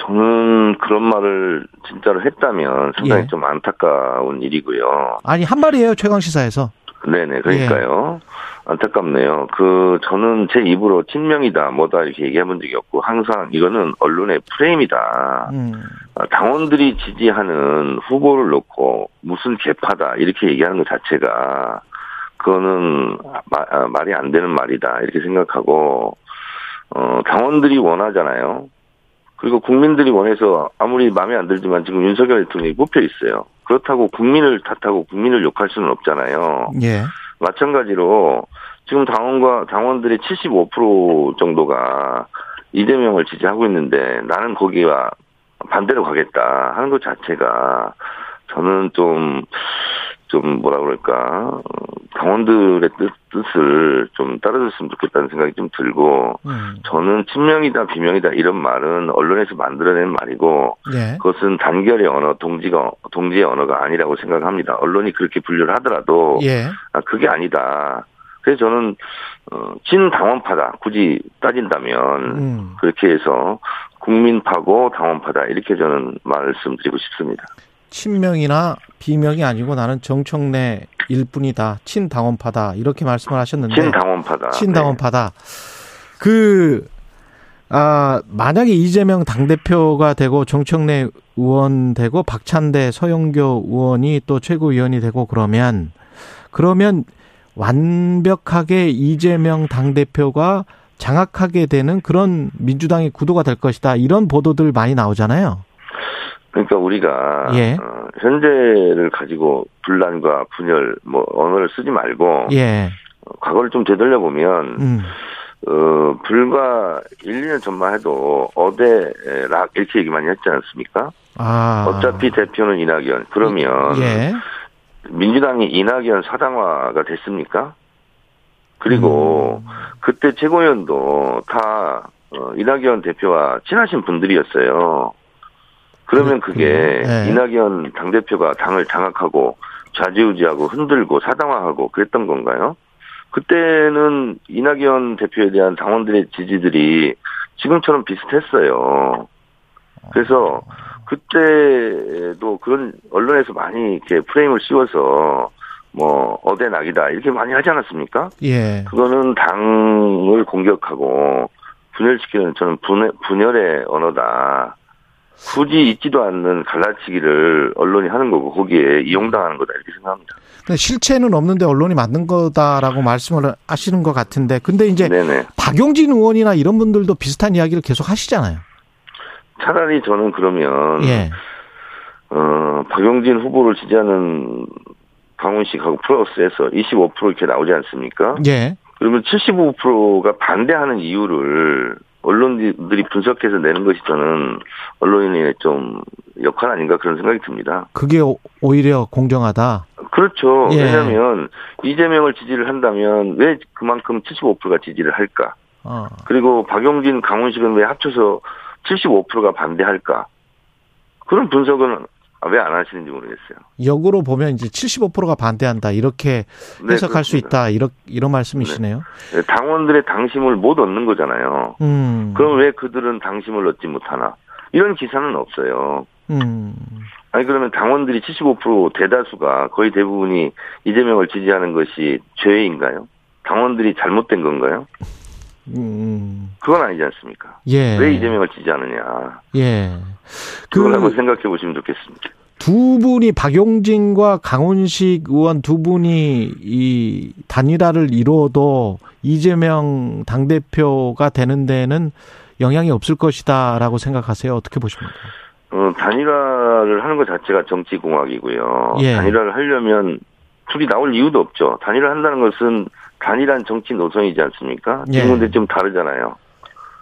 저는 그런 말을 진짜로 했다면 상당히 예. 좀 안타까운 일이고요. 아니 한 말이에요 최강 시사에서. 네네, 그러니까요. 안타깝네요. 그, 저는 제 입으로 친명이다, 뭐다, 이렇게 얘기해 본 적이 없고, 항상 이거는 언론의 프레임이다. 음, 아, 당원들이 지지하는 후보를 놓고 무슨 개파다, 이렇게 얘기하는 것 자체가, 그거는 마- 아, 말이 안 되는 말이다, 이렇게 생각하고, 어, 당원들이 원하잖아요. 그리고 국민들이 원해서 아무리 마음에 안 들지만 지금 윤석열 대통령이 뽑혀 있어요. 그렇다고 국민을 탓하고 국민을 욕할 수는 없잖아요. 예. 마찬가지로 지금 당원과 당원들의 75% 정도가 이재명을 지지하고 있는데 나는 거기와 반대로 가겠다 하는 것 자체가 저는 좀, 좀 뭐라 그럴까, 어, 당원들의 뜻, 뜻을 좀 따라줬으면 좋겠다는 생각이 좀 들고, 음, 저는 친명이다, 비명이다 이런 말은 언론에서 만들어낸 말이고, 예. 그것은 단결의 언어, 동지가, 동지의 언어가 아니라고 생각합니다. 언론이 그렇게 분류를 하더라도, 예. 아, 그게 아니다. 그래서 저는 어, 친당원파다. 굳이 따진다면 음. 그렇게 해서 국민파고 당원파다. 이렇게 저는 말씀드리고 싶습니다. 친명이나 비명이 아니고 나는 정청래 일뿐이다. 친당원파다. 이렇게 말씀을 하셨는데 친당원파다. 친당원파다. 그, 아, 만약에 이재명 당대표가 되고 정청래 의원 되고 박찬대 서영교 의원이 또 최고위원이 되고 그러면, 그러면 완벽하게 이재명 당대표가 장악하게 되는 그런 민주당의 구도가 될 것이다. 이런 보도들 많이 나오잖아요. 그러니까 우리가 예. 어, 현재를 가지고 분란과 분열 뭐 언어를 쓰지 말고 예. 어, 과거를 좀 되돌려 보면 음. 어, 불과 1, 2년 전만 해도 어대락 이렇게 얘기 많이 했지 않습니까? 아. 어차피 대표는 이낙연. 그러면 예. 민주당이 이낙연 사당화가 됐습니까? 그리고 음. 그때 최고위원도 다 어, 이낙연 대표와 친하신 분들이었어요. 그러면 그게. 네. 이낙연 당대표가 당을 장악하고 좌지우지하고 흔들고 사당화하고 그랬던 건가요? 그때는 이낙연 대표에 대한 당원들의 지지들이 지금처럼 비슷했어요. 그래서 그때도 그런 언론에서 많이 이렇게 프레임을 씌워서 뭐 어대 낙이다 이렇게 많이 하지 않았습니까? 예. 그거는 당을 공격하고 분열시키는 저는 분열, 분열의 언어다. 굳이 있지도 않는 갈라치기를 언론이 하는 거고 거기에 이용당하는 거다 이렇게 생각합니다. 근데 실체는 없는데 언론이 만든 거다라고 말씀을 하시는 것 같은데 근데 이제 네네. 박용진 의원이나 이런 분들도 비슷한 이야기를 계속 하시잖아요. 차라리 저는 그러면 예. 어, 박용진 후보를 지지하는 강훈식하고 플러스에서 25% 이렇게 나오지 않습니까? 예. 그러면 75%가 반대하는 이유를 언론들이 분석해서 내는 것이 저는 언론인의 좀 역할 아닌가 그런 생각이 듭니다. 그게 오- 오히려 공정하다. 그렇죠. 예. 왜냐하면 이재명을 지지를 한다면 왜 그만큼 75%가 지지를 할까? 어. 그리고 박용진, 강훈식은 왜 합쳐서 75%가 반대할까? 그런 분석은 왜 안 하시는지 모르겠어요. 역으로 보면 이제 75%가 반대한다. 이렇게 네, 해석할 수 그렇습니다. 있다. 이런 이런 말씀이시네요. 네, 당원들의 당심을 못 얻는 거잖아요. 음. 그럼 왜 그들은 당심을 얻지 못하나? 이런 기사는 없어요. 음. 아니 그러면 당원들이 75% 대다수가 거의 대부분이 이재명을 지지하는 것이 죄인가요? 당원들이 잘못된 건가요? 음. 그건 아니지 않습니까? 예. 왜 이재명을 지지하느냐? 예. 그걸 한번 그 생각해 보시면 좋겠습니다. 두 분이 박용진과 강훈식 의원 두 분이 이 단일화를 이뤄도 이재명 당대표가 되는 데는 영향이 없을 것이다라고 생각하세요. 어떻게 보십니까? 어, 단일화를 하는 것 자체가 정치공학이고요. 예. 단일화를 하려면 둘이 나올 이유도 없죠. 단일화 한다는 것은 단일한 정치 노선이지 않습니까? 예. 지금 근데 좀 다르잖아요.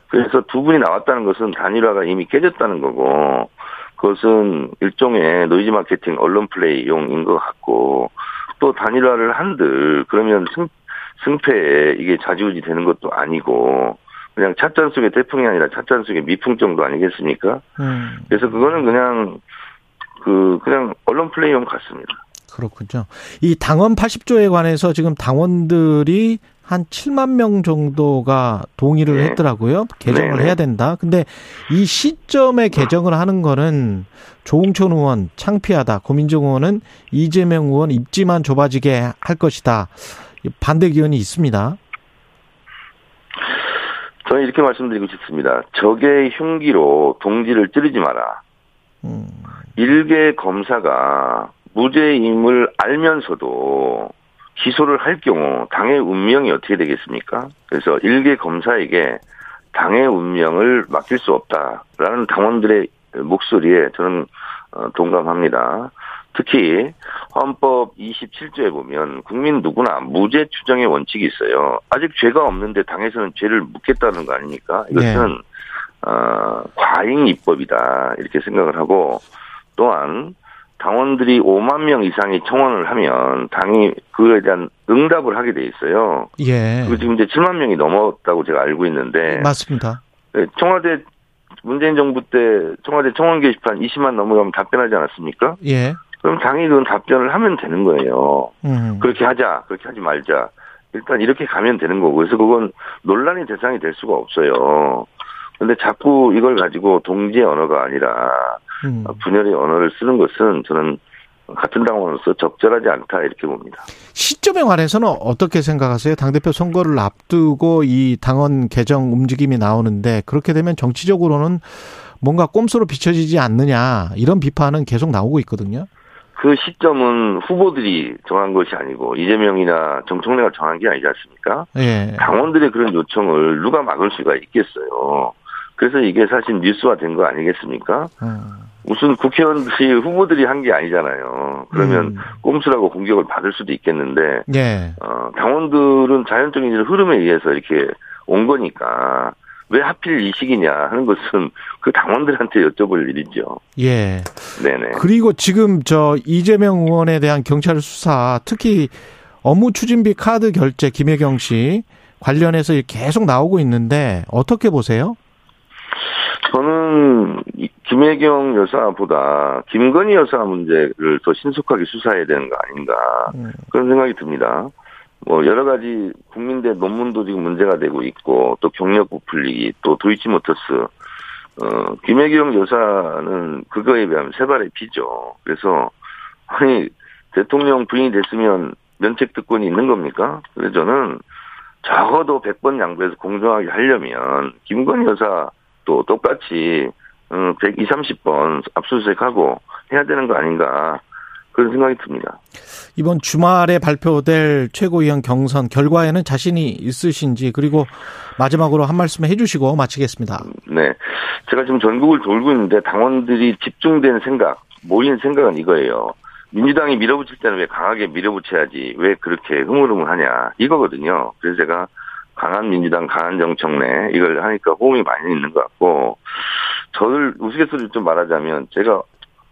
그래서 두 분이 나왔다는 것은 단일화가 이미 깨졌다는 거고, 그것은 일종의 노이즈 마케팅 언론 플레이용인 것 같고 또 단일화를 한들 그러면 승, 승패에 이게 자지우지 되는 것도 아니고 그냥 찻잔 속의 태풍이 아니라 찻잔 속의 미풍 정도 아니겠습니까? 음, 그래서 그거는 그냥 그 그냥 언론 플레이용 같습니다. 그렇군요. 이 당원 80조에 관해서 지금 당원들이 한 7만 명 정도가 동의를 네. 했더라고요. 개정을 네, 네. 해야 된다. 근데 이 시점에 개정을 하는 거는 조홍천 의원 창피하다. 고민정 의원은 이재명 의원 입지만 좁아지게 할 것이다. 반대 의견이 있습니다. 저는 이렇게 말씀드리고 싶습니다. 적의 흉기로 동지를 찌르지 마라. 음, 일개 검사가 무죄임을 알면서도 기소를 할 경우 당의 운명이 어떻게 되겠습니까? 그래서 일개 검사에게 당의 운명을 맡길 수 없다라는 당원들의 목소리에 저는 어, 동감합니다. 특히 헌법 27조에 보면 국민 누구나 무죄 추정의 원칙이 있어요. 아직 죄가 없는데 당에서는 죄를 묻겠다는 거 아닙니까? 이것은 어, 과잉 입법이다 이렇게 생각을 하고 또한 당원들이 5만 명 이상이 청원을 하면 당이 그에 대한 응답을 하게 돼 있어요. 예. 그 지금 이제 7만 명이 넘었다고 제가 알고 있는데 맞습니다. 네, 청와대 문재인 정부 때 청와대 청원 게시판 20만 넘어가면 답변하지 않았습니까? 예. 그럼 당이 그건 답변을 하면 되는 거예요. 음. 그렇게 하자, 그렇게 하지 말자. 일단 이렇게 가면 되는 거고 그래서 그건 논란의 대상이 될 수가 없어요. 근데 자꾸 이걸 가지고 동지의 언어가 아니라 음. 분열의 언어를 쓰는 것은 저는 같은 당원으로서 적절하지 않다 이렇게 봅니다. 시점에 관해서는 어떻게 생각하세요? 당대표 선거를 앞두고 이 당원 개정 움직임이 나오는데 그렇게 되면 정치적으로는 뭔가 꼼수로 비춰지지 않느냐 이런 비판은 계속 나오고 있거든요. 그 시점은 후보들이 정한 것이 아니고 이재명이나 정청래가 정한 게 아니지 않습니까? 예. 당원들의 그런 요청을 누가 막을 수가 있겠어요. 그래서 이게 사실 뉴스화 된 거 아니겠습니까? 음. 무슨 국회의원들이 후보들이 한 게 아니잖아요. 그러면 음. 꼼수라고 공격을 받을 수도 있겠는데, 예. 어, 당원들은 자연적인 흐름에 의해서 이렇게 온 거니까, 왜 하필 이 시기냐 하는 것은 그 당원들한테 여쭤볼 일이죠. 예. 네네. 그리고 지금 저 이재명 의원에 대한 경찰 수사 특히 업무 추진비 카드 결제 김혜경 씨 관련해서 계속 나오고 있는데 어떻게 보세요? 저는 이 김혜경 여사보다 김건희 여사 문제를 더 신속하게 수사해야 되는 거 아닌가 음. 그런 생각이 듭니다. 뭐 여러 가지 국민대 논문도 지금 문제가 되고 있고 또 경력 부풀리기 또 도이치모터스 어 김혜경 여사는 그거에 비하면 세 발의 피죠. 그래서 아니 대통령 부인이 됐으면 면책 특권이 있는 겁니까? 그래서 저는 적어도 100번 양보해서 공정하게 하려면 김건희 여사 또 똑같이 어, 120, 30번 압수수색하고 해야 되는 거 아닌가 그런 생각이 듭니다. 이번 주말에 발표될 최고위원 경선 결과에는 자신이 있으신지 그리고 마지막으로 한 말씀 해주시고 마치겠습니다. 네. 제가 지금 전국을 돌고 있는데 당원들이 집중된 생각, 모인 생각은 이거예요. 민주당이 밀어붙일 때는 왜 강하게 밀어붙여야지 왜 그렇게 흐물흐물하냐 이거거든요. 그래서 제가 강한 민주당, 강한 정청래 이걸 하니까 호응이 많이 있는 것 같고 저를 우스갯소리를 좀 말하자면 제가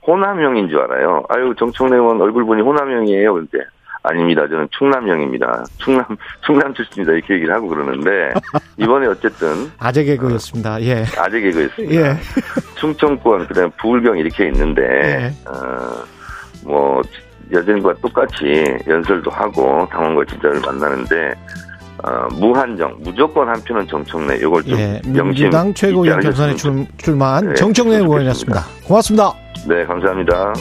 호남형인 줄 알아요. 아유 정청래 의원 얼굴 보니 호남형이에요. 근데 아닙니다. 저는 충남형입니다. 충남 충남 출신이다 이렇게 얘기를 하고 그러는데 이번에 어쨌든 아재 개그였습니다. 예. 아재 개그였습니다. 예. 충청권 그다음에 부울경 이렇게 있는데 예. 어뭐 여전과 똑같이 연설도 하고 당원과 진짜를 만나는데 어, 무한정 무조건 한 표는 정청래 이걸 좀 예. 명심 민주당 최고위원 경선에 출, 출마한 네, 정청래. 의원이었습니다. 고맙습니다. 좋- 네 감사합니다.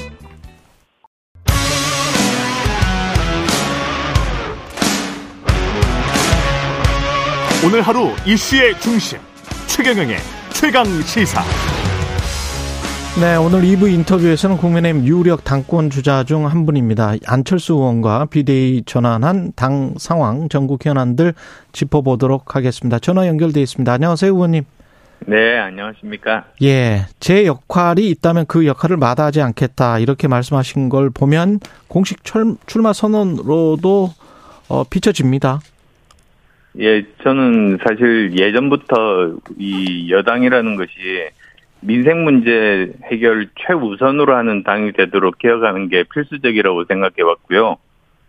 오늘 하루 이슈의 중심 최경영의 최강 시사. 네, 오늘 2부 인터뷰에서는 국민의힘 유력 당권 주자 중 한 분입니다. 안철수 의원과 비대위 전환한 당 상황, 전국 현안들 짚어보도록 하겠습니다. 전화 연결돼 있습니다. 안녕하세요, 의원님. 네, 안녕하십니까. 예, 제 역할이 있다면 그 역할을 마다하지 않겠다 이렇게 말씀하신 걸 보면 공식 출, 출마 선언으로도 어, 비춰집니다. 예, 저는 사실 예전부터 이 여당이라는 것이 민생 문제 해결 최우선으로 하는 당이 되도록 개혁하는 게 필수적이라고 생각해 왔고요.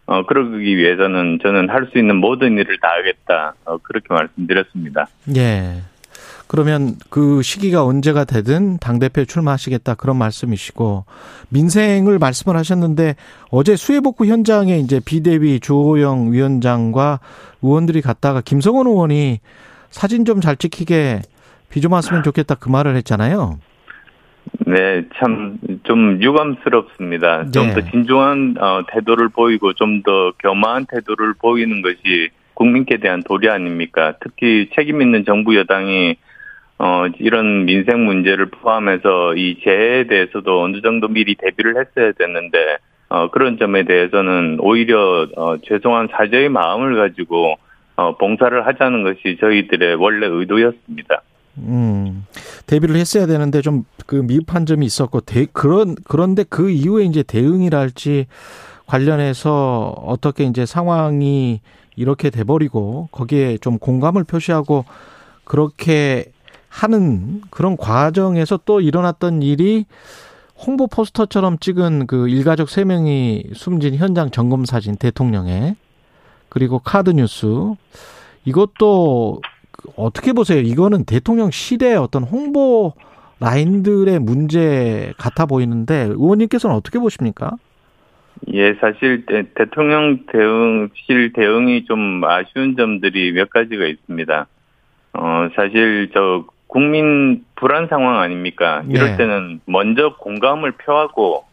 어, 그러기 위해서는 저는 할 수 있는 모든 일을 다 하겠다. 어, 그렇게 말씀드렸습니다. 예. 그러면 그 시기가 언제가 되든 당대표 출마하시겠다 그런 말씀이시고 민생을 말씀을 하셨는데 어제 수해복구 현장에 이제 비대위 주호영 위원장과 의원들이 갔다가 김성원 의원이 사진 좀 잘 찍히게 비 좀 왔으면 좋겠다 그 말을 했잖아요. 네, 참 좀 유감스럽습니다. 네. 좀더 진중한 어, 태도를 보이고 좀 더 겸허한 태도를 보이는 것이 국민께 대한 도리 아닙니까? 특히 책임 있는 정부 여당이 어, 이런 민생 문제를 포함해서 이 재해에 대해서도 어느 정도 미리 대비를 했어야 됐는데 어, 그런 점에 대해서는 오히려 어, 죄송한 사죄의 마음을 가지고 어, 봉사를 하자는 것이 저희들의 원래 의도였습니다. 음, 대비를 했어야 되는데 좀 그 미흡한 점이 있었고, 대, 그런, 그런데 그 이후에 이제 대응이랄지 관련해서 어떻게 이제 상황이 이렇게 돼버리고, 거기에 좀 공감을 표시하고, 그렇게 하는 그런 과정에서 또 일어났던 일이 홍보 포스터처럼 찍은 그 일가족 세 명이 숨진 현장 점검 사진 대통령의 그리고 카드 뉴스. 이것도 어떻게 보세요? 이거는 대통령 실의 어떤 홍보 라인들의 문제 같아 보이는데 의원님께서는 어떻게 보십니까? 예, 사실 대, 대통령 대응실 대응이 좀 아쉬운 점들이 몇 가지가 있습니다. 어, 사실 저 국민 불안 상황 아닙니까? 이럴 네. 때는 먼저 공감을 표하고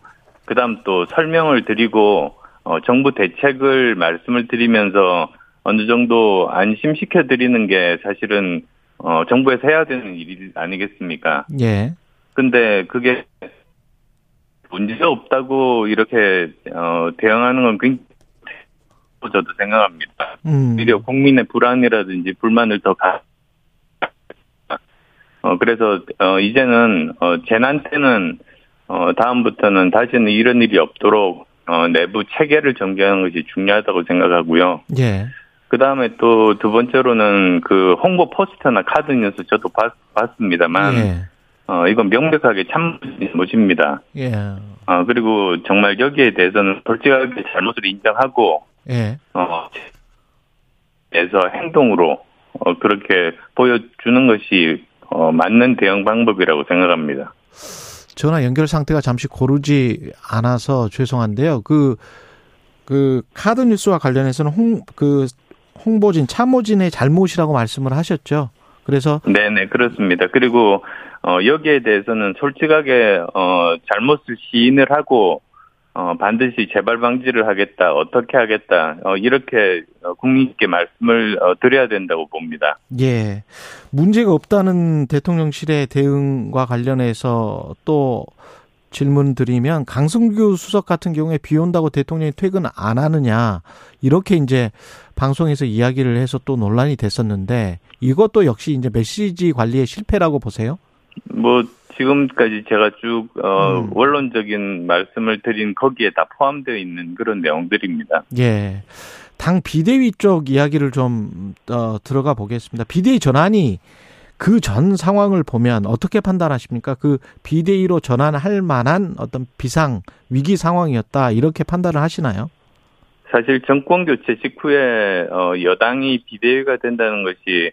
그다음 또 설명을 드리고 어, 정부 대책을 말씀을 드리면서 어느 정도 안심시켜 드리는 게 사실은 어, 정부에서 해야 되는 일이 아니겠습니까? 예. 근데 그게 문제 없다고 이렇게 어, 대응하는 건 굉장히 저도 생각합니다. 음. 오히려 국민의 불안이라든지 불만을 더 가. 어 그래서 어 이제는 어 재난 때는 어 다음부터는 다시는 이런 일이 없도록 어 내부 체계를 정비하는 것이 중요하다고 생각하고요. 예. 그 다음에 또 두 번째로는 그 홍보 포스터나 카드 뉴스 저도 봤, 봤습니다만 예. 어 이건 명백하게 참 못입니다. 예. 어 그리고 정말 여기에 대해서는 솔직하게 잘못을 인정하고 예. 어, 에서 행동으로 어, 그렇게 보여주는 것이 어, 맞는 대응 방법이라고 생각합니다. 전화 연결 상태가 잠시 고르지 않아서 죄송한데요. 그, 그, 카드 뉴스와 관련해서는 홍, 그, 홍보진, 참모진의 잘못이라고 말씀을 하셨죠. 그래서, 네네 그렇습니다. 그리고 어, 여기에 대해서는 솔직하게 어, 잘못을 시인을 하고 어, 반드시 재발 방지를 하겠다, 어떻게 하겠다 어, 이렇게 어, 국민께 말씀을 어, 드려야 된다고 봅니다. 예. 문제가 없다는 대통령실의 대응과 관련해서 또 질문 드리면 강승규 수석 같은 경우에 비 온다고 대통령이 퇴근 안 하느냐 이렇게 이제 방송에서 이야기를 해서 또 논란이 됐었는데 이것도 역시 이제 메시지 관리의 실패라고 보세요? 뭐 지금까지 제가 쭉 어, 음. 원론적인 말씀을 드린 거기에 다 포함되어 있는 그런 내용들입니다. 예. 당 비대위 쪽 이야기를 좀 어, 들어가 보겠습니다. 비대위 전환이 그 전 상황을 보면 어떻게 판단하십니까? 그 비대위로 전환할 만한 어떤 비상 위기 상황이었다 이렇게 판단을 하시나요? 사실 정권 교체 직후에 어, 여당이 비대위가 된다는 것이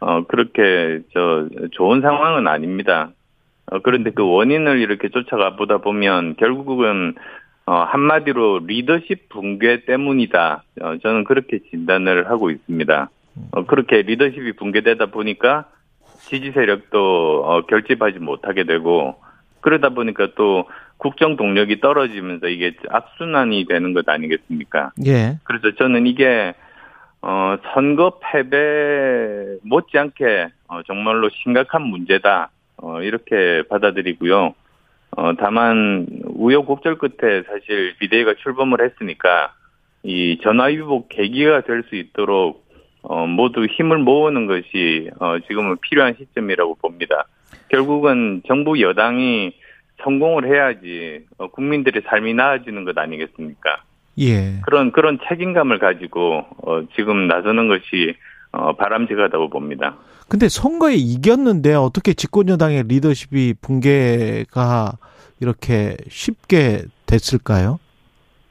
어, 그렇게 저 좋은 상황은 아닙니다. 어, 그런데 그 원인을 이렇게 쫓아가 보다 보면 결국은 어, 한마디로 리더십 붕괴 때문이다. 어, 저는 그렇게 진단을 하고 있습니다. 어, 그렇게 리더십이 붕괴되다 보니까 지지 세력도 어, 결집하지 못하게 되고 그러다 보니까 또 국정 동력이 떨어지면서 이게 악순환이 되는 것 아니겠습니까? 예. 그래서 저는 이게 어 선거 패배 못지않게 어, 정말로 심각한 문제다 어 이렇게 받아들이고요. 어 다만 우여곡절 끝에 사실 비대위가 출범을 했으니까 이 전화위복 계기가 될 수 있도록 어 모두 힘을 모으는 것이 어 지금은 필요한 시점이라고 봅니다. 결국은 정부 여당이 성공을 해야지 어, 국민들의 삶이 나아지는 것 아니겠습니까? 예. 그런 그런 책임감을 가지고 어, 지금 나서는 것이 어, 바람직하다고 봅니다. 근데 선거에 이겼는데 어떻게 집권여당의 리더십이 붕괴가 이렇게 쉽게 됐을까요?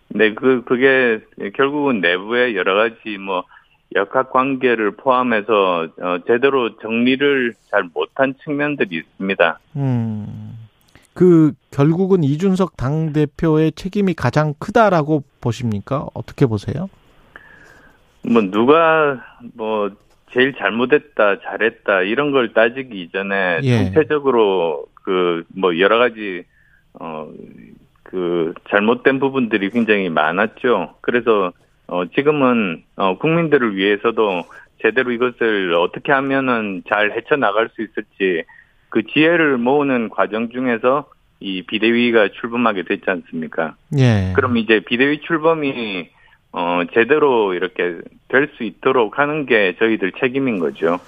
네, 그 그게 결국은 내부의 여러 가지 뭐 역학 관계를 포함해서 어, 제대로 정리를 잘 못한 측면들이 있습니다. 음. 그 결국은 이준석 당 대표의 책임이 가장 크다라고 보십니까? 어떻게 보세요? 뭐 누가 뭐 제일 잘못했다, 잘했다 이런 걸 따지기 이전에 예. 전체적으로 그 뭐 여러 가지 어 그 잘못된 부분들이 굉장히 많았죠. 그래서 어 지금은 어 국민들을 위해서도 제대로 이것을 어떻게 하면은 잘 헤쳐 나갈 수 있을지 그 지혜를 모으는 과정 중에서 이 비대위가 출범하게 됐지 않습니까? 예. 그럼 이제 비대위 출범이 어 제대로 이렇게 될 수 있도록 하는 게 저희들 책임인 거죠.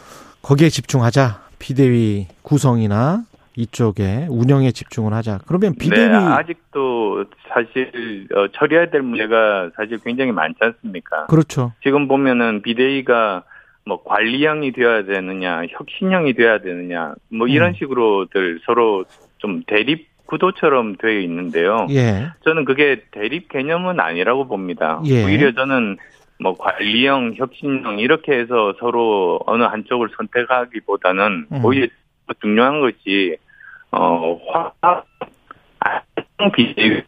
거기에 집중하자. 비대위 구성이나 이쪽에 운영에 집중을 하자. 그러면 비대위 네, 아직도 사실 어, 처리해야 될 문제가 사실 굉장히 많지 않습니까? 그렇죠. 지금 보면은 비대위가 뭐 관리형이 되어야 되느냐, 혁신형이 되어야 되느냐, 뭐 이런 음. 식으로들 서로 좀 대립 구도처럼 되어 있는데요. 예. 저는 그게 대립 개념은 아니라고 봅니다. 예. 오히려 저는 뭐 관리형, 혁신형 이렇게 해서 서로 어느 한쪽을 선택하기보다는 음. 오히려 중요한 것이 어 화학 비대위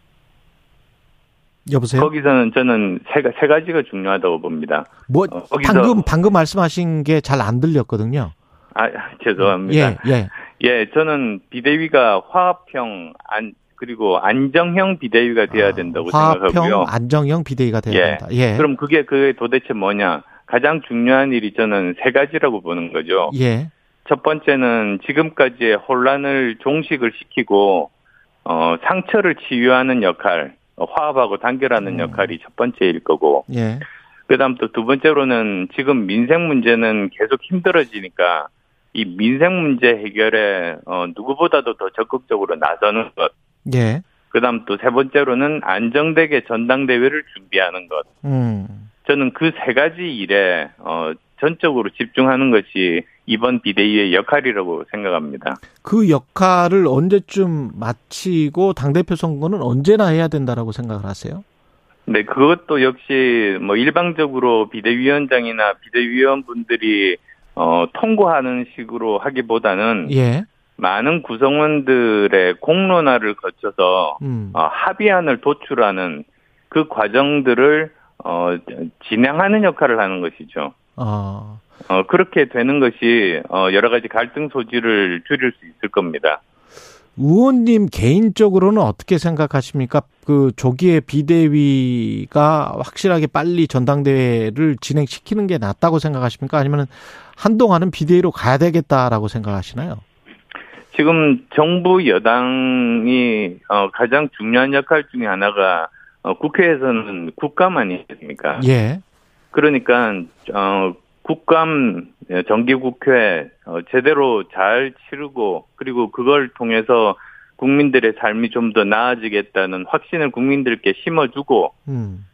여보세요? 거기서는 저는 세, 가- 세 가지가 중요하다고 봅니다. 뭐 어, 방금 방금 말씀하신 게 잘 안 들렸거든요. 아 죄송합니다. 예, 예. 예, 저는 비대위가 화합형 안 그리고 안정형 비대위가 돼야 된다고 화합형 생각하고요. 안정형 비대위가 돼야 예. 된다. 예. 그럼 그게 그게 도대체 뭐냐? 가장 중요한 일이 저는 세 가지라고 보는 거죠. 예. 첫 번째는 지금까지의 혼란을 종식을 시키고 어, 상처를 치유하는 역할, 어, 화합하고 단결하는 음. 역할이 첫 번째일 거고, 예. 그다음 또 두 번째로는 지금 민생 문제는 계속 힘들어지니까 이 민생 문제 해결에 어, 누구보다도 더 적극적으로 나서는 것. 예. 그다음 또 세 번째로는 안정되게 전당대회를 준비하는 것. 음. 저는 그 세 가지 일에 어, 전적으로 집중하는 것이 이번 비대위의 역할이라고 생각합니다. 그 역할을 언제쯤 마치고 당대표 선거는 언제나 해야 된다라고 생각을 하세요? 네, 그것도 역시 뭐 일방적으로 비대위원장이나 비대위원분들이 어, 통과하는 식으로 하기보다는 예. 많은 구성원들의 공론화를 거쳐서 음. 어, 합의안을 도출하는 그 과정들을 어, 진행하는 역할을 하는 것이죠. 어. 어, 그렇게 되는 것이 어, 여러 가지 갈등 소지를 줄일 수 있을 겁니다. 의원님 개인적으로는 어떻게 생각하십니까? 그 조기에 비대위가 확실하게 빨리 전당대회를 진행시키는 게 낫다고 생각하십니까? 아니면 한동안은 비대위로 가야 되겠다라고 생각하시나요? 지금 정부 여당이 어, 가장 중요한 역할 중에 하나가 어, 국회에서는 국감 아니겠습니까? 예. 그러니까 어, 국감 예, 정기국회 어, 제대로 잘 치르고 그리고 그걸 통해서 국민들의 삶이 좀 더 나아지겠다는 확신을 국민들께 심어주고 음.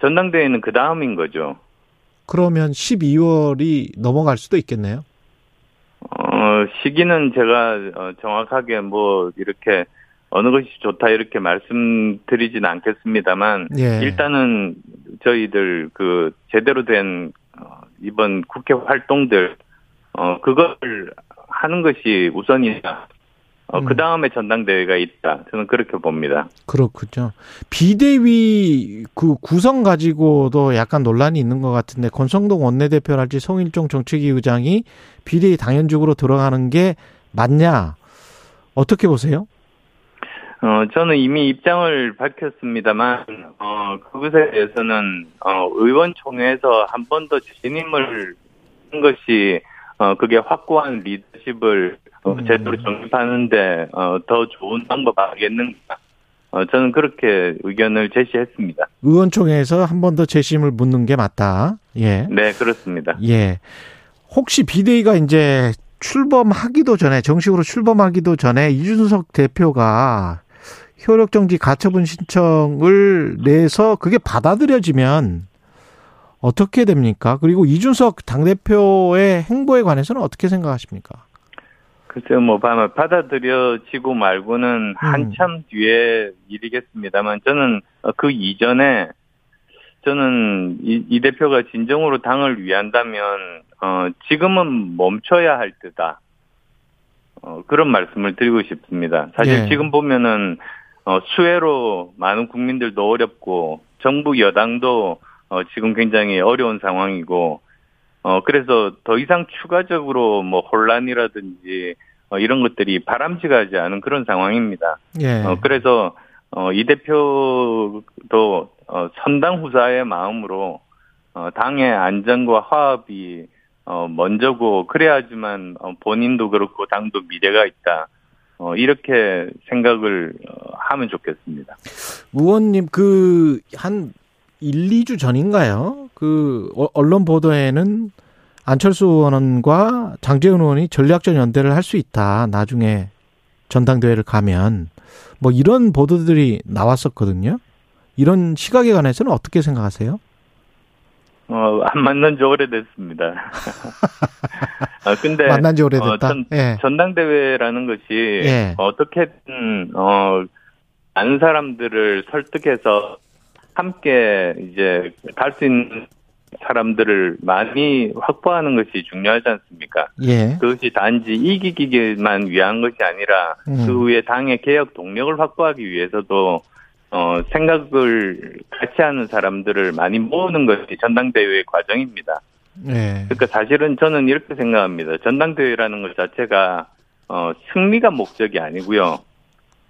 전당대회는 그 다음인 거죠. 그러면 12월이 넘어갈 수도 있겠네요. 어, 시기는 제가 어, 정확하게 뭐 이렇게 어느 것이 좋다 이렇게 말씀드리진 않겠습니다만 예. 일단은 저희들 그 제대로 된 어, 이번 국회 활동들 어 그걸 하는 것이 우선이다. 어, 음. 그 다음에 전당대회가 있다. 저는 그렇게 봅니다. 그렇군요. 비대위 그 구성 가지고도 약간 논란이 있는 것 같은데 권성동 원내대표랄지 송일종 정책위 의장이 비대위 당연직으로 들어가는 게 맞냐? 어떻게 보세요? 어, 저는 이미 입장을 밝혔습니다만, 어, 그것에 대해서는, 어, 의원총회에서 한 번 더 진임을 한 것이, 어, 그게 확고한 리더십을 어, 음. 제대로 정립하는데, 어, 더 좋은 방법 아니겠는가. 어, 저는 그렇게 의견을 제시했습니다. 의원총회에서 한 번 더 재심을 묻는 게 맞다. 예. 네, 그렇습니다. 예. 혹시 비대위가 이제 출범하기도 전에 정식으로 출범하기도 전에 이준석 대표가 효력정지 가처분 신청을 내서 그게 받아들여지면 어떻게 됩니까? 그리고 이준석 당대표의 행보에 관해서는 어떻게 생각하십니까? 글쎄요, 뭐, 받아들여지고 말고는 한참 뒤에 일이겠습니다만, 저는 그 이전에, 저는 이, 이 대표가 진정으로 당을 위한다면, 어, 지금은 멈춰야 할 때다. 어, 그런 말씀을 드리고 싶습니다. 사실 예. 지금 보면은, 어, 수혜로 많은 국민들도 어렵고, 정부 여당도, 어, 지금 굉장히 어려운 상황이고, 어, 그래서 더 이상 추가적으로 뭐 혼란이라든지, 어, 이런 것들이 바람직하지 않은 그런 상황입니다. 예. 어, 그래서, 어, 이 대표도, 어, 선당 후사의 마음으로, 어, 당의 안전과 화합이, 어, 먼저고, 그래야지만, 어, 본인도 그렇고, 당도 미래가 있다. 어, 이렇게 생각을 어, 하면 좋겠습니다. 의원님 그 한 1, 2주 전인가요? 그 어- 언론 보도에는 안철수 의원과 장재훈 의원이 전략적 연대를 할 수 있다. 나중에 전당대회를 가면 뭐 이런 보도들이 나왔었거든요. 이런 시각에 관해서는 어떻게 생각하세요? 어, 안 만난 지 오래됐습니다. 아, 근데. 만난 지 오래됐다. 어, 전, 예. 전당대회라는 것이. 예. 어떻게든, 어, 많은 사람들을 설득해서 함께 이제 갈 수 있는 사람들을 많이 확보하는 것이 중요하지 않습니까? 예. 그것이 단지 이기기만 위한 것이 아니라 음. 그 후에 당의 개혁 동력을 확보하기 위해서도 어, 생각을 같이 하는 사람들을 많이 모으는 것이 전당대회의 과정입니다. 예. 그러니까 사실은 저는 이렇게 생각합니다. 전당대회라는 것 자체가 어, 승리가 목적이 아니고요.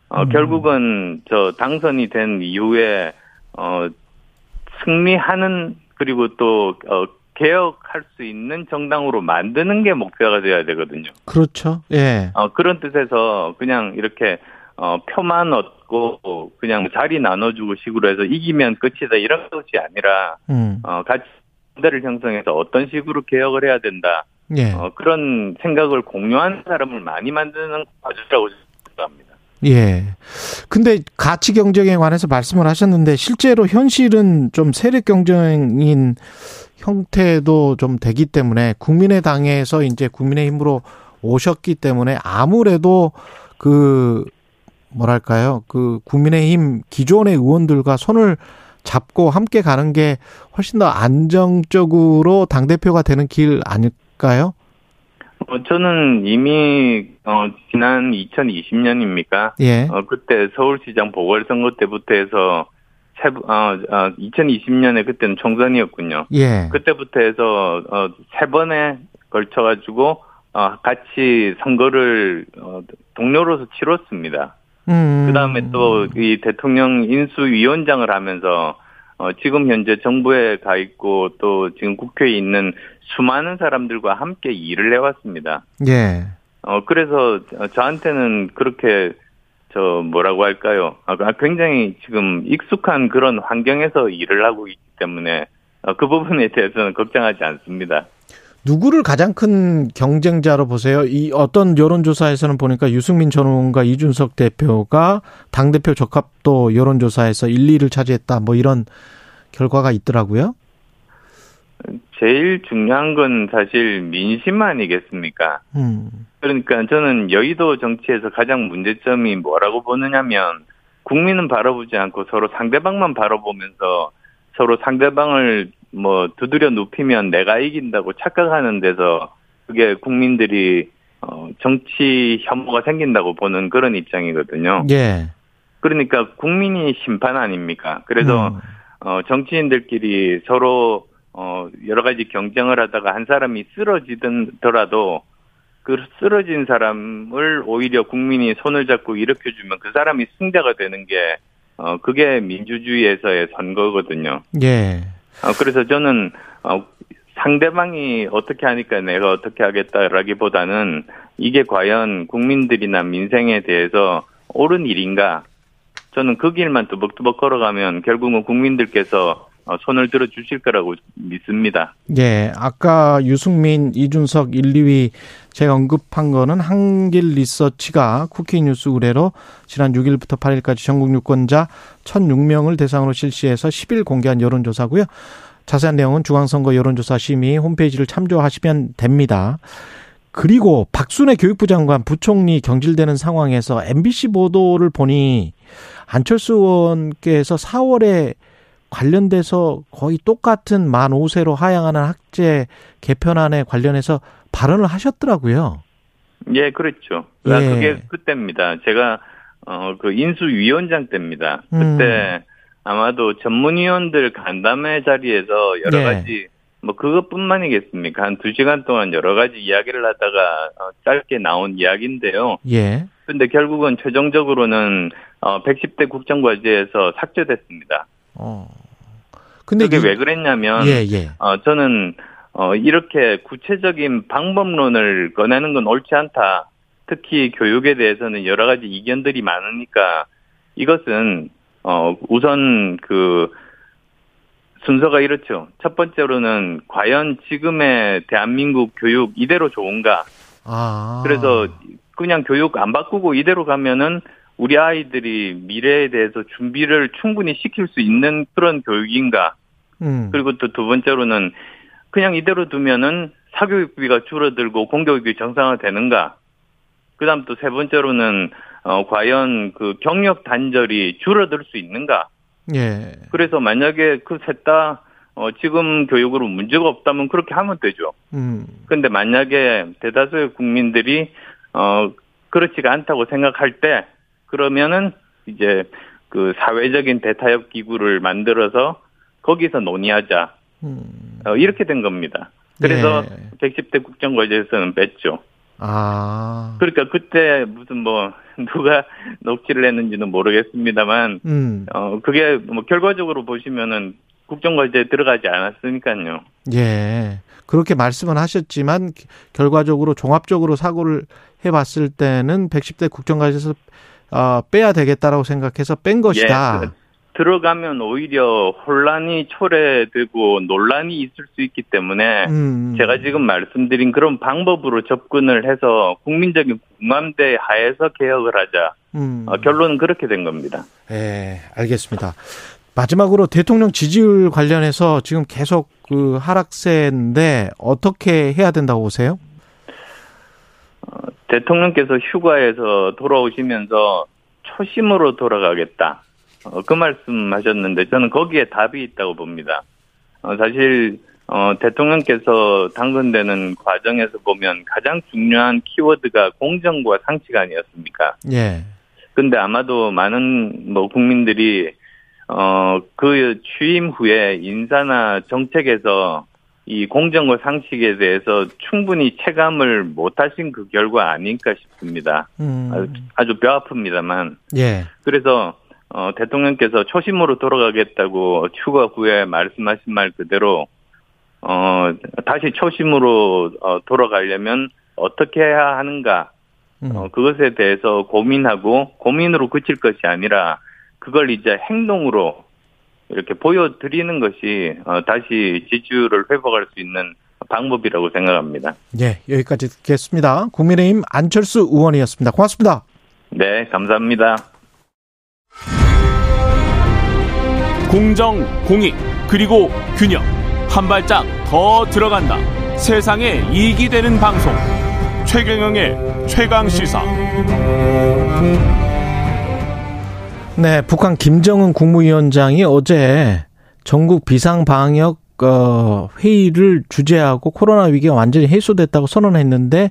어, 음. 결국은 저 당선이 된 이후에 어, 승리하는 그리고 또 어, 개혁할 수 있는 정당으로 만드는 게 목표가 돼야 되거든요. 그렇죠. 예. 어, 그런 뜻에서 그냥 이렇게 어, 표만 얻고 그냥 자리 나눠주고 식으로 해서 이기면 끝이다 이런 것이 아니라 음. 어, 같이 대를 형성해서 어떤 식으로 개혁을 해야 된다. 예. 어, 그런 생각을 공유하는 사람을 많이 만드는 과정이라고 생각합니다. 예. 근데 가치 경쟁에 관해서 말씀을 하셨는데 실제로 현실은 좀 세력 경쟁인 형태도 좀 되기 때문에 국민의당에서 이제 국민의힘으로 오셨기 때문에 아무래도 그 뭐랄까요? 그 국민의힘 기존의 의원들과 손을 잡고 함께 가는 게 훨씬 더 안정적으로 당 대표가 되는 길 아닐까요? 어, 저는 이미 어, 지난 2020년입니까? 예. 어, 그때 서울시장 보궐선거 때부터 해서 세, 어, 어, 2020년에 그때는 총선이었군요. 예. 그때부터 해서 어, 세 번에 걸쳐가지고 어, 같이 선거를 어, 동료로서 치렀습니다. 음. 그 다음에 또 이 대통령 인수위원장을 하면서 어, 지금 현재 정부에 가 있고 또 지금 국회에 있는 수많은 사람들과 함께 일을 해왔습니다. 예. 어, 그래서 저한테는 그렇게 저 뭐라고 할까요? 아, 굉장히 지금 익숙한 그런 환경에서 일을 하고 있기 때문에 어, 그 부분에 대해서는 걱정하지 않습니다. 누구를 가장 큰 경쟁자로 보세요? 이 어떤 여론조사에서는 보니까 유승민 전 의원과 이준석 대표가 당대표 적합도 여론조사에서 1, 2를 차지했다. 뭐 이런 결과가 있더라고요. 제일 중요한 건 사실 민심 아니겠습니까? 음. 그러니까 저는 여의도 정치에서 가장 문제점이 뭐라고 보느냐면 국민은 바라보지 않고 서로 상대방만 바라보면서 서로 상대방을 뭐 두드려 눕히면 내가 이긴다고 착각하는 데서 그게 국민들이 어 정치 혐오가 생긴다고 보는 그런 입장이거든요. 예. 그러니까 국민이 심판 아닙니까? 그래서 음. 어 정치인들끼리 서로 어 여러 가지 경쟁을 하다가 한 사람이 쓰러지더라도 그 쓰러진 사람을 오히려 국민이 손을 잡고 일으켜 주면 그 사람이 승자가 되는 게 어, 그게 민주주의에서의 선거거든요. 예. 어, 그래서 저는, 어, 상대방이 어떻게 하니까 내가 어떻게 하겠다라기보다는 이게 과연 국민들이나 민생에 대해서 옳은 일인가? 저는 그 길만 뚜벅뚜벅 걸어가면 결국은 국민들께서 어, 손을 들어 주실 거라고 믿습니다. 예. 아까 유승민, 이준석 1, 2위 제가 언급한 거는 한길 리서치가 쿠키뉴스 의뢰로 지난 6일부터 8일까지 전국 유권자 1,006명을 대상으로 실시해서 10일 공개한 여론조사고요. 자세한 내용은 중앙선거 여론조사 심의 홈페이지를 참조하시면 됩니다. 그리고 박순애 교육부 장관 부총리 경질되는 상황에서 MBC 보도를 보니 안철수 의원께서 4월에 관련돼서 거의 똑같은 만 5세로 하향하는 학제 개편안에 관련해서 발언을 하셨더라고요. 예, 그렇죠. 예. 그게 그때입니다. 제가 어 그 인수위원장 때입니다. 그때 음. 아마도 전문위원들 간담회 자리에서 여러 예. 가지 뭐 그것뿐만이겠습니까? 한 두 시간 동안 여러 가지 이야기를 하다가 어, 짧게 나온 이야기인데요. 예. 근데 결국은 최종적으로는 어 110대 국정과제에서 삭제됐습니다. 어. 근데 그게 이- 왜 그랬냐면 예, 예. 어, 저는, 어, 이렇게 구체적인 방법론을 꺼내는 건 옳지 않다. 특히 교육에 대해서는 여러 가지 이견들이 많으니까 이것은, 어, 우선 그, 순서가 이렇죠. 첫 번째로는 과연 지금의 대한민국 교육 이대로 좋은가? 아. 그래서 그냥 교육 안 바꾸고 이대로 가면은 우리 아이들이 미래에 대해서 준비를 충분히 시킬 수 있는 그런 교육인가? 음. 그리고 또 두 번째로는 그냥 이대로 두면은 사교육비가 줄어들고 공교육이 정상화되는가? 그다음 또 세 번째로는 어 과연 그 경력 단절이 줄어들 수 있는가? 예. 그래서 만약에 그 셋다 어 지금 교육으로 문제가 없다면 그렇게 하면 되죠. 음. 근데 만약에 대다수의 국민들이 어 그렇지가 않다고 생각할 때 그러면은 이제 그 사회적인 대타협 기구를 만들어서 거기서 논의하자. 음. 어, 이렇게 된 겁니다. 그래서 예. 110대 국정과제에서는 뺐죠. 아. 그러니까 그때 무슨 뭐 누가 녹취를 했는지는 모르겠습니다만 음. 어 그게 뭐 결과적으로 보시면은 국정과제에 들어가지 않았으니까요. 예. 그렇게 말씀은 하셨지만 결과적으로 종합적으로 사고를 해 봤을 때는 110대 국정과제에서 어, 빼야 되겠다라고 생각해서 뺀 것이다. 예, 그- 들어가면 오히려 혼란이 초래되고 논란이 있을 수 있기 때문에 음. 제가 지금 말씀드린 그런 방법으로 접근을 해서 국민적인 공감대 하에서 개혁을 하자. 음. 어, 결론은 그렇게 된 겁니다. 예, 알겠습니다. 마지막으로 대통령 지지율 관련해서 지금 계속 그 하락세인데 어떻게 해야 된다고 보세요? 대통령께서 휴가에서 돌아오시면서 초심으로 돌아가겠다. 어, 그 말씀하셨는데 저는 거기에 답이 있다고 봅니다. 어, 사실 어, 대통령께서 당선되는 과정에서 보면 가장 중요한 키워드가 공정과 상치가 아니었습니까? 예. 근데 아마도 많은 뭐 국민들이 어 그 취임 후에 인사나 정책에서 이 공정과 상식에 대해서 충분히 체감을 못하신 그 결과 아닐까 싶습니다. 음. 아주, 아주 뼈 아픕니다만 예. 그래서 어 대통령께서 초심으로 돌아가겠다고 휴가 후에 말씀하신 말 그대로 어 다시 초심으로 어, 돌아가려면 어떻게 해야 하는가 음. 어, 그것에 대해서 고민하고 고민으로 그칠 것이 아니라 그걸 이제 행동으로 이렇게 보여드리는 것이 어, 다시 지지율을 회복할 수 있는 방법이라고 생각합니다. 예, 여기까지 듣겠습니다. 국민의힘 안철수 의원이었습니다. 고맙습니다. 네, 감사합니다. 공정, 공익, 그리고 균형. 한 발짝 더 들어간다. 세상에 이익이 되는 방송. 최경영의 최강 시사. 네, 북한 김정은 국무위원장이 어제 전국 비상 방역 어, 회의를 주재하고 코로나 위기가 완전히 해소됐다고 선언했는데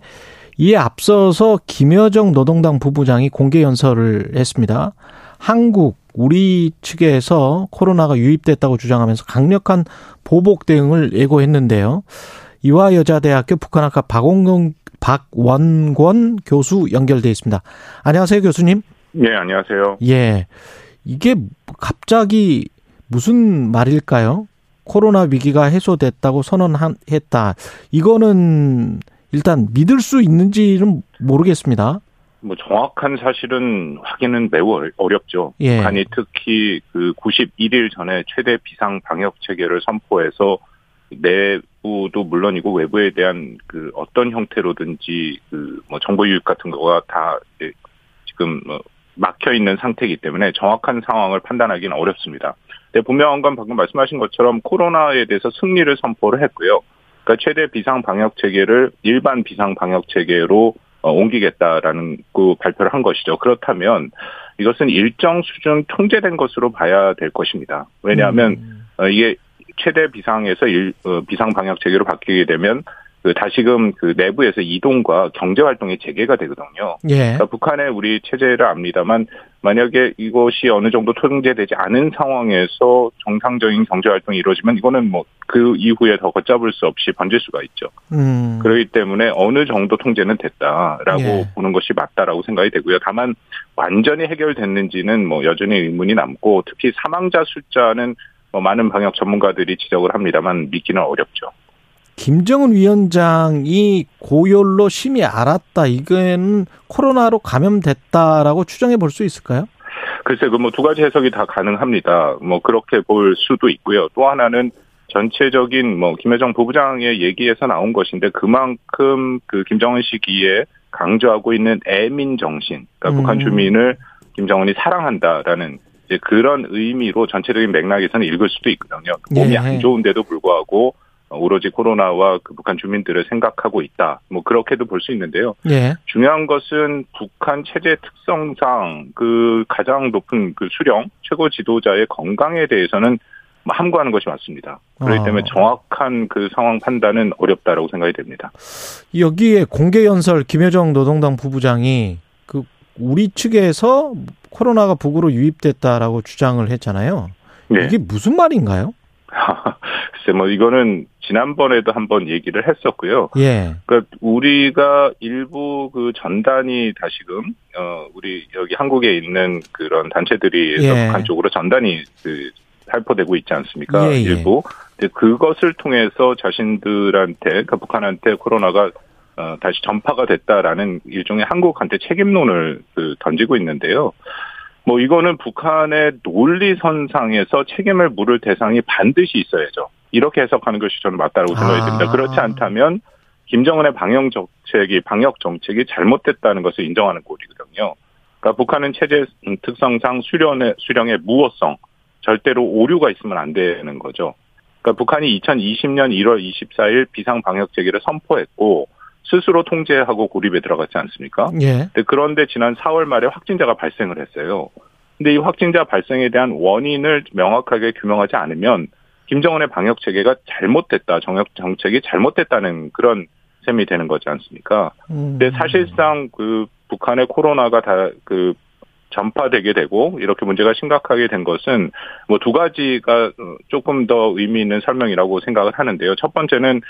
이에 앞서서 김여정 노동당 부부장이 공개 연설을 했습니다. 한국 우리 측에서 코로나가 유입됐다고 주장하면서 강력한 보복 대응을 예고했는데요. 이화여자대학교 북한학과 박원권, 박원권 교수 연결돼 있습니다. 안녕하세요, 교수님. 네, 안녕하세요. 예. 이게 갑자기 무슨 말일까요? 코로나 위기가 해소됐다고 선언했다. 이거는 일단 믿을 수 있는지는 모르겠습니다. 뭐 정확한 사실은 확인은 매우 어렵죠. 예. 북한이 특히 그 91일 전에 최대 비상 방역 체계를 선포해서 내부도 물론이고 외부에 대한 그 어떤 형태로든지 그 뭐 정보 유입 같은 거가 다 이제 지금 뭐 막혀 있는 상태이기 때문에 정확한 상황을 판단하기는 어렵습니다. 근데 분명한 건 방금 말씀하신 것처럼 코로나에 대해서 승리를 선포를 했고요. 그러니까 최대 비상 방역 체계를 일반 비상 방역 체계로 어, 옮기겠다라는 그 발표를 한 것이죠. 그렇다면 이것은 일정 수준 통제된 것으로 봐야 될 것입니다. 왜냐하면 음. 어, 이게 최대 비상에서 일, 어, 비상 방역 체계로 바뀌게 되면 그 다시금 그 내부에서 이동과 경제 활동이 재개가 되거든요. 예. 그러니까 북한의 우리 체제를 압니다만 만약에 이것이 어느 정도 통제되지 않은 상황에서 정상적인 경제 활동이 이루어지면 이거는 뭐 그 이후에 더 걷잡을 수 없이 번질 수가 있죠. 음. 그렇기 때문에 어느 정도 통제는 됐다라고 예. 보는 것이 맞다라고 생각이 되고요. 다만 완전히 해결됐는지는 뭐 여전히 의문이 남고 특히 사망자 숫자는 뭐 많은 방역 전문가들이 지적을 합니다만 믿기는 어렵죠. 김정은 위원장이 고열로 심히 알았다. 이거는 코로나로 감염됐다라고 추정해 볼 수 있을까요? 글쎄, 그 뭐 두 가지 해석이 다 가능합니다. 뭐 그렇게 볼 수도 있고요. 또 하나는 전체적인 뭐 김여정 부부장의 얘기에서 나온 것인데 그만큼 그 김정은 시기에 강조하고 있는 애민 정신, 그러니까 음. 북한 주민을 김정은이 사랑한다라는 이제 그런 의미로 전체적인 맥락에서는 읽을 수도 있거든요. 몸이 예. 안 좋은데도 불구하고 어, 오로지 코로나와 그 북한 주민들을 생각하고 있다. 뭐 그렇게도 볼 수 있는데요. 예. 중요한 것은 북한 체제 특성상 그 가장 높은 그 수령 최고 지도자의 건강에 대해서는 뭐 함구하는 것이 맞습니다. 그렇기 어. 때문에 정확한 그 상황 판단은 어렵다라고 생각이 됩니다. 여기에 공개 연설 김여정 노동당 부부장이 그 우리 측에서 코로나가 북으로 유입됐다라고 주장을 했잖아요. 네. 이게 무슨 말인가요? 글쎄 뭐 이거는 지난번에도 한번 얘기를 했었고요. 예. 그러니까 우리가 일부 그 전단이 다시금 어 우리 여기 한국에 있는 그런 단체들이 예. 북한 쪽으로 전단이 그 살포되고 있지 않습니까? 예, 예. 일부. 근데 그것을 통해서 자신들한테 그러니까 북한한테 코로나가 어, 다시 전파가 됐다라는 일종의 한국한테 책임론을 그 던지고 있는데요. 뭐 이거는 북한의 논리선상에서 책임을 물을 대상이 반드시 있어야죠. 이렇게 해석하는 것이 저는 맞다고 생각이 듭니다. 아. 그렇지 않다면 김정은의 방역 정책이 방역 정책이 잘못됐다는 것을 인정하는 꼴이거든요. 그러니까 북한은 체제 특성상 수련의 수령의 무호성 절대로 오류가 있으면 안 되는 거죠. 그러니까 북한이 2020년 1월 24일 비상 방역 체계를 선포했고 스스로 통제하고 고립에 들어갔지 않습니까? 예. 그런데 지난 4월 말에 확진자가 발생을 했어요. 근데 이 확진자 발생에 대한 원인을 명확하게 규명하지 않으면 김정은의 방역 체계가 잘못됐다, 정역 정책이 잘못됐다는 그런 셈이 되는 거지 않습니까? 음. 근데 사실상 그 북한의 코로나가 다그 전파되게 되고 이렇게 문제가 심각하게 된 것은 뭐 두 가지가 어, 조금 더 의미 있는 설명이라고 생각을 하는데요. 첫 번째는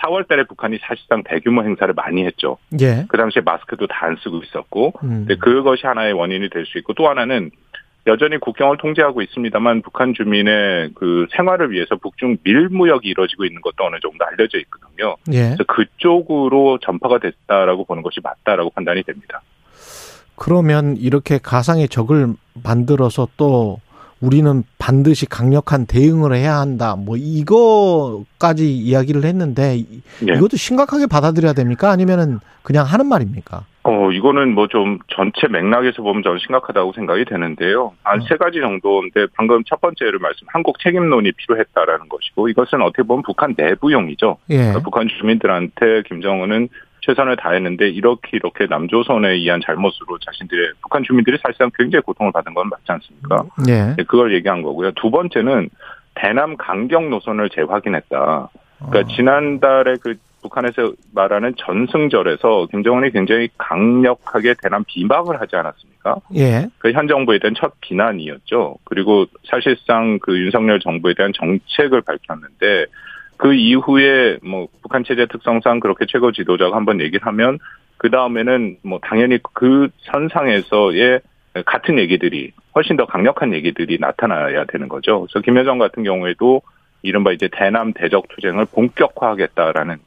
4월 달에 북한이 사실상 대규모 행사를 많이 했죠. 예. 그 당시에 마스크도 다 안 쓰고 있었고 음. 그것이 하나의 원인이 될 수 있고 또 하나는 여전히 국경을 통제하고 있습니다만 북한 주민의 그 생활을 위해서 북중 밀무역이 이루어지고 있는 것도 어느 정도 알려져 있거든요. 예. 그래서 그쪽으로 전파가 됐다라고 보는 것이 맞다라고 판단이 됩니다. 그러면 이렇게 가상의 적을 만들어서 또 우리는 반드시 강력한 대응을 해야 한다. 뭐 이거까지 이야기를 했는데 이- 예. 이것도 심각하게 받아들여야 됩니까? 아니면은 그냥 하는 말입니까? 어, 이거는 뭐 좀 전체 맥락에서 보면 저는 심각하다고 생각이 되는데요. 한 어. 세 가지 정도인데 방금 첫 번째를 말씀, 한국 책임론이 필요했다라는 것이고 이것은 어떻게 보면 북한 내부용이죠. 예. 그러니까 북한 주민들한테 김정은은 최선을 다했는데 이렇게 이렇게 남조선에 의한 잘못으로 자신들의 북한 주민들이 사실상 굉장히 고통을 받은 건 맞지 않습니까? 예. 네, 그걸 얘기한 거고요. 두 번째는 대남 강경 노선을 재확인했다. 그러니까 어. 지난달에 그 북한에서 말하는 전승절에서 김정은이 굉장히 강력하게 대남 비방을 하지 않았습니까? 예. 그 현 정부에 대한 첫 비난이었죠. 그리고 사실상 그 윤석열 정부에 대한 정책을 밝혔는데 그 이후에 뭐 북한 체제 특성상 그렇게 최고 지도자가 한번 얘기를 하면 그 다음에는 뭐 당연히 그 선상에서의 같은 얘기들이 훨씬 더 강력한 얘기들이 나타나야 되는 거죠. 그래서 김여정 같은 경우에도 이른바 이제 대남 대적 투쟁을 본격화하겠다라는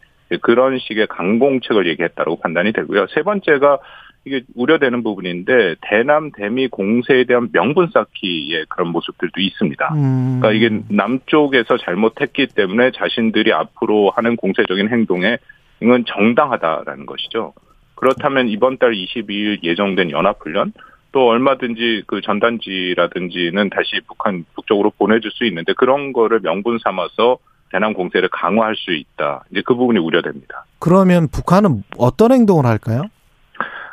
그런 식의 강공책을 얘기했다고 판단이 되고요. 세 번째가 이게 우려되는 부분인데 대남 대미 공세에 대한 명분 쌓기의 그런 모습들도 있습니다. 음. 그러니까 이게 남쪽에서 잘못했기 때문에 자신들이 앞으로 하는 공세적인 행동에 이건 정당하다라는 것이죠. 그렇다면 이번 달 22일 예정된 연합훈련 또 얼마든지 그 전단지라든지는 다시 북한 북쪽으로 보내줄 수 있는데 그런 거를 명분 삼아서 대남 공세를 강화할 수 있다. 이제 그 부분이 우려됩니다. 그러면 북한은 어떤 행동을 할까요?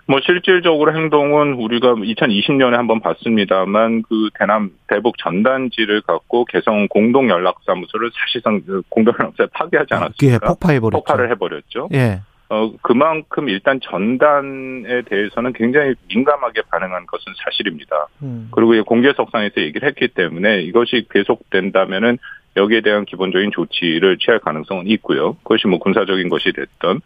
뭐 실질적으로 행동은 우리가 2020년에 한번 봤습니다만 그 대남 대북 전단지를 갖고 개성 공동 연락사무소를 사실상 그 공동 연락사에 파괴하지 않았습니까? 예, 폭파해 버렸죠. 폭발을 해버렸죠. 예. 어 그만큼 일단 전단에 대해서는 굉장히 민감하게 반응한 것은 사실입니다. 음. 그리고 이 공개석상에서 얘기를 했기 때문에 이것이 계속된다면은 여기에 대한 기본적인 조치를 취할 가능성은 있고요. 그것이 뭐 군사적인 것이 됐던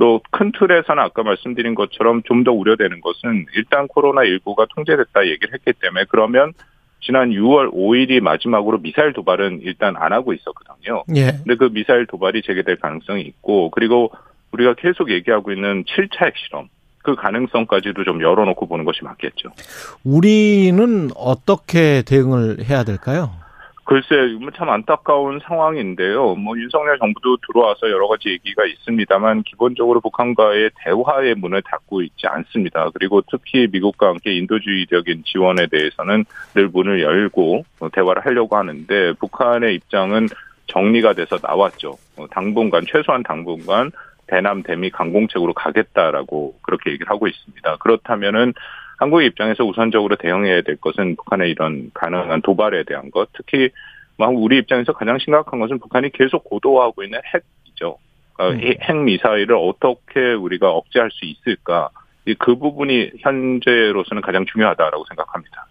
또 큰 틀에서는 아까 말씀드린 것처럼 좀 더 우려되는 것은 일단 코로나19가 통제됐다 얘기를 했기 때문에 그러면 지난 6월 5일이 마지막으로 미사일 도발은 일단 안 하고 있었거든요. 예. 근데 그 미사일 도발이 재개될 가능성이 있고 그리고 우리가 계속 얘기하고 있는 7차 핵실험 그 가능성까지도 좀 열어놓고 보는 것이 맞겠죠. 우리는 어떻게 대응을 해야 될까요? 글쎄, 뭐참 안타까운 상황인데요. 뭐 윤석열 정부도 들어와서 여러 가지 얘기가 있습니다만 기본적으로 북한과의 대화의 문을 닫고 있지 않습니다. 그리고 특히 미국과 함께 인도주의적인 지원에 대해서는 늘 문을 열고 대화를 하려고 하는데 북한의 입장은 정리가 돼서 나왔죠. 어, 당분간 최소한 당분간 대남 대미 강공책으로 가겠다라고 그렇게 얘기를 하고 있습니다. 그렇다면은 한국의 입장에서 우선적으로 대응해야 될 것은 북한의 이런 가능한 도발에 대한 것, 특히 뭐 우리 입장에서 가장 심각한 것은 북한이 계속 고도화하고 있는 핵이죠. 그러니까 음. 핵 미사일을 어떻게 우리가 억제할 수 있을까? 이그 부분이 현재로서는 가장 중요하다라고 생각합니다.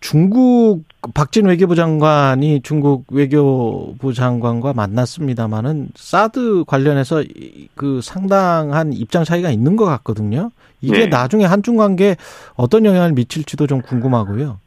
중국 박진 외교부 장관이 중국 외교부 장관과 만났습니다마는 사드 관련해서 이- 그 상당한 입장 차이가 있는 것 같거든요. 이게 네. 나중에 한중 관계에 어떤 영향을 미칠지도 좀 궁금하고요.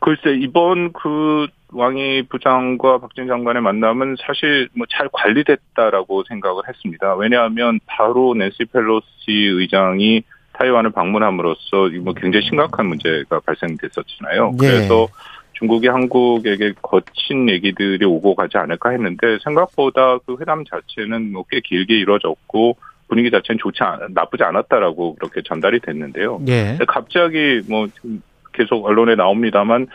글쎄 이번 그 왕이 부장과 박진 장관의 만남은 사실 뭐 잘 관리됐다라고 생각을 했습니다. 왜냐하면 바로 낸시 펠로시 의장이 타이완을 방문함으로써 이뭐 굉장히 심각한 문제가 발생됐었잖아요. 예. 그래서 중국이 한국에게 거친 얘기들이 오고 가지 않을까 했는데 생각보다 그 회담 자체는 뭐 꽤 길게 이루어졌고 분위기 자체는 좋지 않, 나쁘지 않았다라고 그렇게 전달이 됐는데요. 예. 근데 갑자기 뭐 계속 언론에 나옵니다만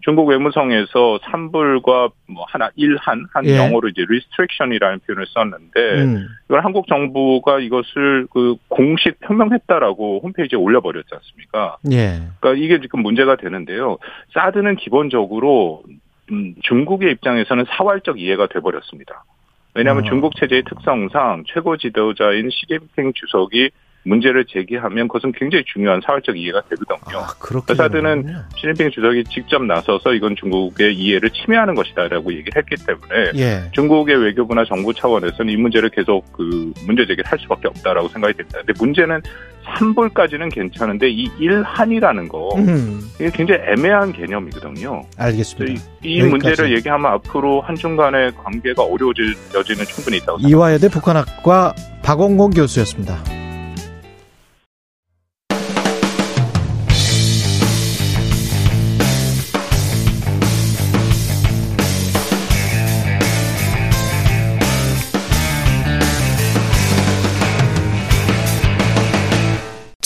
중국 외무성에서 산불과 뭐 하나 일한 한 예. 영어로 이제 restriction이라는 표현을 썼는데 음. 이걸 한국 정부가 이것을 그 공식 표명했다라고 홈페이지에 올려버렸지 않습니까? 예. 그러니까 이게 지금 문제가 되는데요. 사드는 기본적으로 음, 중국의 입장에서는 사활적 이해가 돼버렸습니다. 왜냐하면 어. 중국 체제의 특성상 최고 지도자인 시진핑 주석이 문제를 제기하면 그것은 굉장히 중요한 사활적 이해가 되거든요. 아, 되는군요. 시진핑 주석이 직접 나서서 이건 중국의 이해를 침해하는 것이다라고 얘기를 했기 때문에 예. 중국의 외교부나 정부 차원에서는 이 문제를 계속 그 문제 제기를 할 수밖에 없다라고 생각이 됩니다. 근데 문제는 산불까지는 괜찮은데 이 일한이라는 거 음. 이게 굉장히 애매한 개념이거든요. 알겠습니다. 이, 이. 문제를 얘기하면 앞으로 한중 간의 관계가 어려워질 여지는 충분히 있다고 생각합니다. 이화여대 북한학과 박원곤 교수였습니다.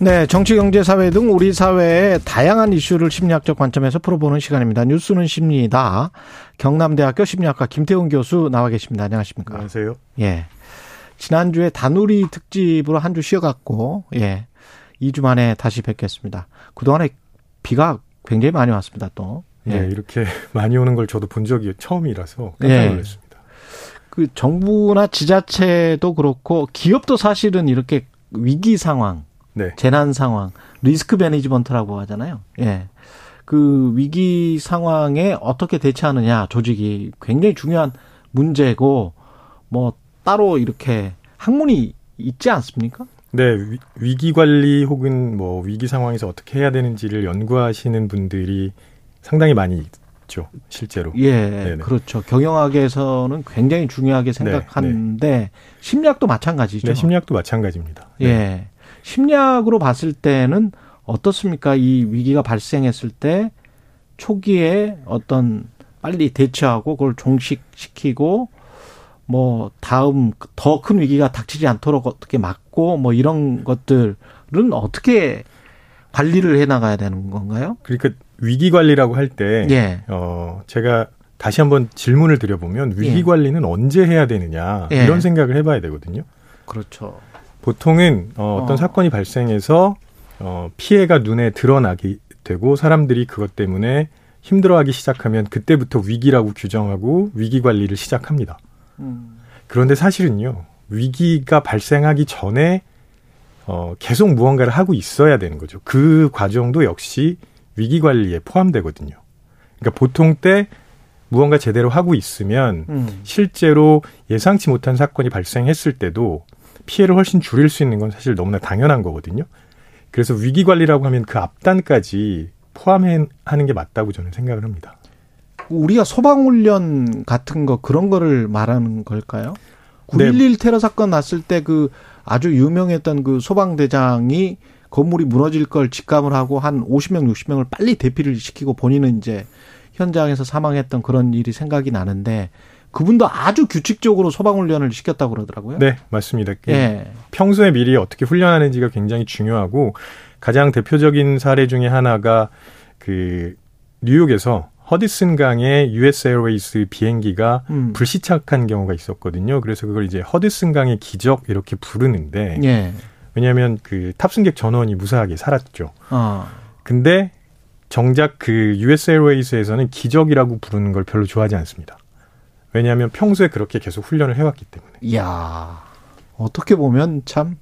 네, 정치, 경제, 사회 등 우리 사회의 다양한 이슈를 심리학적 관점에서 풀어보는 시간입니다. 뉴스는 심리다. 경남대학교 심리학과 김태훈 교수 나와 계십니다. 안녕하십니까? 안녕하세요. 예. 지난주에 다누리 특집으로 한 주 쉬어갔고, 예. 2주 만에 다시 뵙겠습니다. 그동안에 비가 굉장히 많이 왔습니다, 또. 예. 네, 이렇게 많이 오는 걸 저도 본 적이 처음이라서 깜짝 예. 놀랐습니다. 그 정부나 지자체도 그렇고 기업도 사실은 이렇게 위기 상황, 네. 재난 상황, 리스크 매니지먼트라고 하잖아요. 예. 그 위기 상황에 어떻게 대처하느냐 조직이 굉장히 중요한 문제고 뭐 따로 이렇게 학문이 있지 않습니까? 네, 위- 위기 관리 혹은 뭐 위기 상황에서 어떻게 해야 되는지를 연구하시는 분들이 상당히 많이 없죠, 실제로. 예, 네네. 그렇죠. 경영학에서는 굉장히 중요하게 생각하는데 심리학도 마찬가지죠. 네, 심리학도 마찬가지입니다. 예. 네. 심리학으로 봤을 때는 어떻습니까? 이 위기가 발생했을 때 초기에 어떤 빨리 대처하고 그걸 종식시키고 뭐 다음 더 큰 위기가 닥치지 않도록 어떻게 막고 뭐 이런 것들은 어떻게 관리를 해 나가야 되는 건가요? 그러니까 위기 관리라고 할 때, 예. 어, 제가 다시 한번 질문을 드려보면 위기 예. 관리는 언제 해야 되느냐 예. 이런 생각을 해봐야 되거든요. 그렇죠. 보통은 어, 어떤 어. 사건이 발생해서 어, 피해가 눈에 드러나게 되고 사람들이 그것 때문에 힘들어하기 시작하면 그때부터 위기라고 규정하고 위기 관리를 시작합니다. 음. 그런데 사실은요 위기가 발생하기 전에 어, 계속 무언가를 하고 있어야 되는 거죠. 그 과정도 역시 위기 관리에 포함되거든요. 그러니까 보통 때 무언가 제대로 하고 있으면 음. 실제로 예상치 못한 사건이 발생했을 때도 피해를 훨씬 줄일 수 있는 건 사실 너무나 당연한 거거든요. 그래서 위기 관리라고 하면 그 앞단까지 포함하는 게 맞다고 저는 생각을 합니다. 우리가 소방 훈련 같은 거 그런 거를 말하는 걸까요? 네. 9.11 테러 사건 났을 때 그 아주 유명했던 그 소방대장이 건물이 무너질 걸 직감을 하고 한 50명, 60명을 빨리 대피를 시키고 본인은 이제 현장에서 사망했던 그런 일이 생각이 나는데 그분도 아주 규칙적으로 소방훈련을 시켰다고 그러더라고요. 네, 맞습니다. 그 예. 평소에 미리 어떻게 훈련하는지가 굉장히 중요하고 가장 대표적인 사례 중에 하나가 그 뉴욕에서 허드슨 강의 US Airways 비행기가 음. 불시착한 경우가 있었거든요. 그래서 그걸 이제 허드슨 강의 기적 이렇게 부르는데 예. 왜냐하면 그 탑승객 전원이 무사하게 살았죠. 어. 근데 정작 그 US 에어웨이스에서는 기적이라고 부르는 걸 별로 좋아하지 않습니다. 왜냐하면 평소에 그렇게 계속 훈련을 해왔기 때문에. 이야. 어떻게 보면 참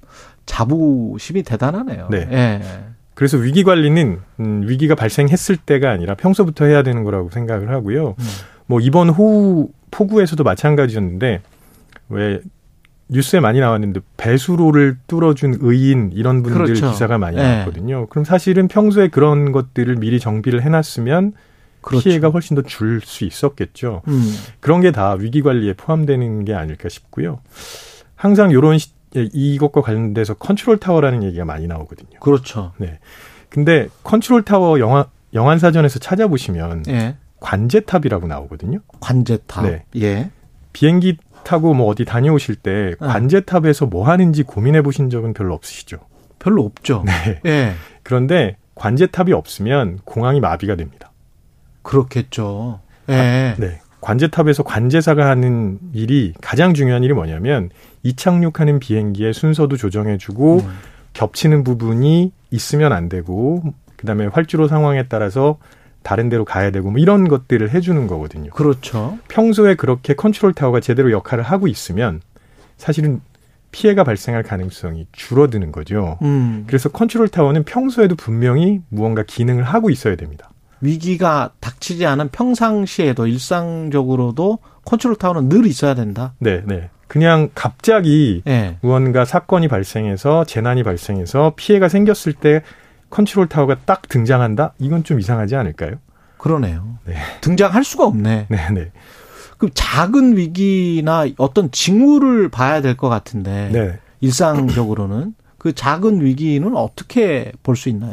자부심이 대단하네요. 네. 예. 그래서 위기 관리는 음, 위기가 발생했을 때가 아니라 평소부터 해야 되는 거라고 생각을 하고요. 음. 뭐 이번 호우 폭우에서도 마찬가지였는데 왜 뉴스에 많이 나왔는데 배수로를 뚫어준 의인 이런 분들 그렇죠. 기사가 많이 네. 나왔거든요. 그럼 사실은 평소에 그런 것들을 미리 정비를 해놨으면 그렇죠. 피해가 훨씬 더 줄 수 있었겠죠. 음. 그런 게 다 위기 관리에 포함되는 게 아닐까 싶고요. 항상 시- 예, 이것과 관련돼서 컨트롤 타워라는 얘기가 많이 나오거든요. 그렇죠. 네. 근데 컨트롤 타워 영화 영한 사전에서 찾아보시면 예. 관제탑이라고 나오거든요. 관제탑. 네. 예. 비행기 타고 뭐 어디 다녀오실 때 네. 관제탑에서 뭐 하는지 고민해 보신 적은 별로 없으시죠? 별로 없죠. 네. 예. 그런데 관제탑이 없으면 공항이 마비가 됩니다. 그렇겠죠. 예. 네. 관제탑에서 관제사가 하는 일이 가장 중요한 일이 뭐냐면 이착륙하는 비행기의 순서도 조정해주고 음. 겹치는 부분이 있으면 안 되고 그다음에 활주로 상황에 따라서 다른 데로 가야 되고 뭐 이런 것들을 해주는 거거든요. 그렇죠. 평소에 그렇게 컨트롤 타워가 제대로 역할을 하고 있으면 사실은 피해가 발생할 가능성이 줄어드는 거죠. 음. 그래서 컨트롤 타워는 평소에도 분명히 무언가 기능을 하고 있어야 됩니다. 위기가 닥치지 않은 평상시에도 일상적으로도 컨트롤 타워는 늘 있어야 된다. 네, 네. 그냥 갑자기 예. 무언가 사건이 발생해서 재난이 발생해서 피해가 생겼을 때 컨트롤 타워가 딱 등장한다? 이건 좀 이상하지 않을까요? 그러네요. 네. 등장할 수가 없네. 네, 네. 그 작은 위기나 어떤 징후를 봐야 될 것 같은데 네. 일상적으로는 그 작은 위기는 어떻게 볼 수 있나요?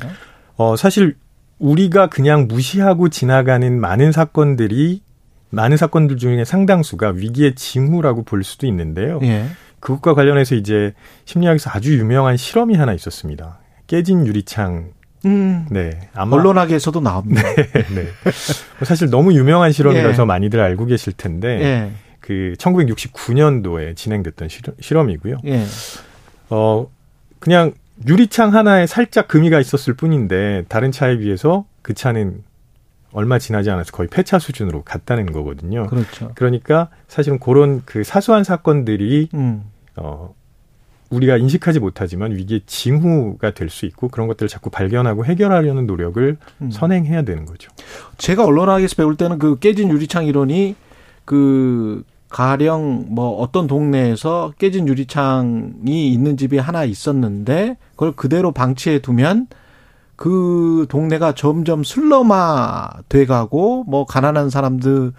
어, 사실 우리가 그냥 무시하고 지나가는 많은 사건들이 많은 사건들 중에 상당수가 위기의 징후라고 볼 수도 있는데요. 예. 그것과 관련해서 이제 심리학에서 아주 유명한 실험이 하나 있었습니다. 깨진 유리창. 음. 네. 아마 언론학에서도 나옵니다. 네. 네. 사실 너무 유명한 실험이라서 예. 많이들 알고 계실 텐데 예. 그 1969년도에 진행됐던 실험, 실험이고요. 예. 어 그냥 유리창 하나에 살짝 금이가 있었을 뿐인데 다른 차에 비해서 그 차는 얼마 지나지 않아서 거의 폐차 수준으로 갔다는 거거든요. 그렇죠. 그러니까 사실은 그런 그 사소한 사건들이 음. 어 우리가 인식하지 못하지만 위기의 징후가 될 수 있고 그런 것들을 자꾸 발견하고 해결하려는 노력을 음. 선행해야 되는 거죠. 제가 언론학에서 배울 때는 그 깨진 유리창 이론이 그 가령 뭐 어떤 동네에서 깨진 유리창이 있는 집이 하나 있었는데 그걸 그대로 방치해 두면 그 동네가 점점 슬럼화 돼가고 뭐 가난한 사람들을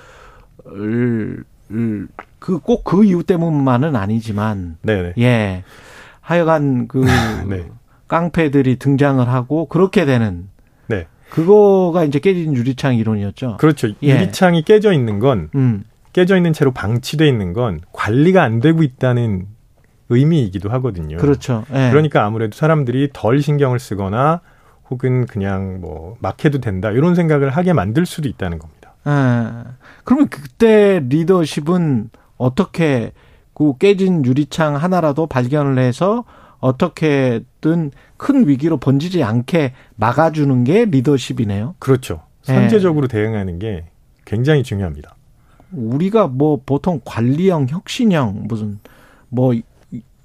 그꼭그 이유 때문만은 아니지만 네네. 예 하여간 그 네. 깡패들이 등장을 하고 그렇게 되는 네. 그거가 이제 깨진 유리창 이론이었죠. 그렇죠. 예. 유리창이 깨져 있는 건 음. 깨져 있는 채로 방치돼 있는 건 관리가 안 되고 있다는 의미이기도 하거든요. 그렇죠. 예. 그러니까 아무래도 사람들이 덜 신경을 쓰거나 혹은 그냥 뭐 막 해도 된다 이런 생각을 하게 만들 수도 있다는 겁니다. 예. 그러면 그때 리더십은 어떻게 그 깨진 유리창 하나라도 발견을 해서 어떻게든 큰 위기로 번지지 않게 막아주는 게 리더십이네요. 그렇죠. 예. 선제적으로 대응하는 게 굉장히 중요합니다. 우리가 뭐 보통 관리형, 혁신형 무슨 뭐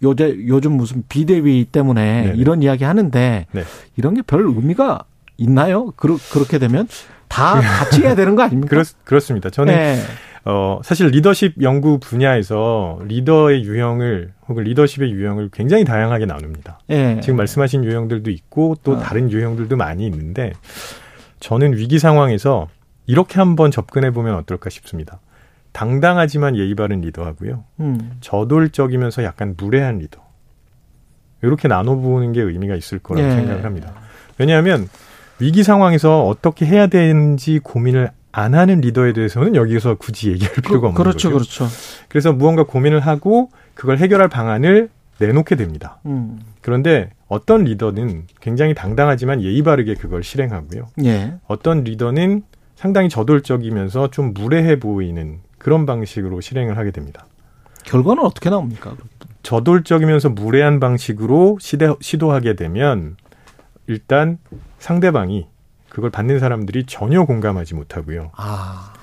요새 요즘 무슨 비대위 때문에 네네. 이런 이야기 하는데 네. 이런 게 별 의미가 있나요? 그러, 그렇게 되면 다 같이 해야 되는 거 아닙니까? 그렇, 그렇습니다. 저는 네. 어, 사실 리더십 연구 분야에서 리더의 유형을 혹은 리더십의 유형을 굉장히 다양하게 나눕니다. 예. 지금 말씀하신 유형들도 있고 또 아. 다른 유형들도 많이 있는데 저는 위기 상황에서 이렇게 한번 접근해 보면 어떨까 싶습니다. 당당하지만 예의 바른 리더하고요. 음. 저돌적이면서 약간 무례한 리더. 이렇게 나눠보는 게 의미가 있을 거라고 예. 생각을 합니다. 왜냐하면 위기 상황에서 어떻게 해야 되는지 고민을 안 하는 리더에 대해서는 여기서 굳이 얘기할 필요가 없는 그렇죠, 거죠. 그렇죠. 그래서 무언가 고민을 하고 그걸 해결할 방안을 내놓게 됩니다. 음. 그런데 어떤 리더는 굉장히 당당하지만 예의 바르게 그걸 실행하고요. 예. 어떤 리더는 상당히 저돌적이면서 좀 무례해 보이는 그런 방식으로 실행을 하게 됩니다. 결과는 어떻게 나옵니까? 저돌적이면서 무례한 방식으로 시대, 시도하게 되면 일단 상대방이 그걸 받는 사람들이 전혀 공감하지 못하고요. 아.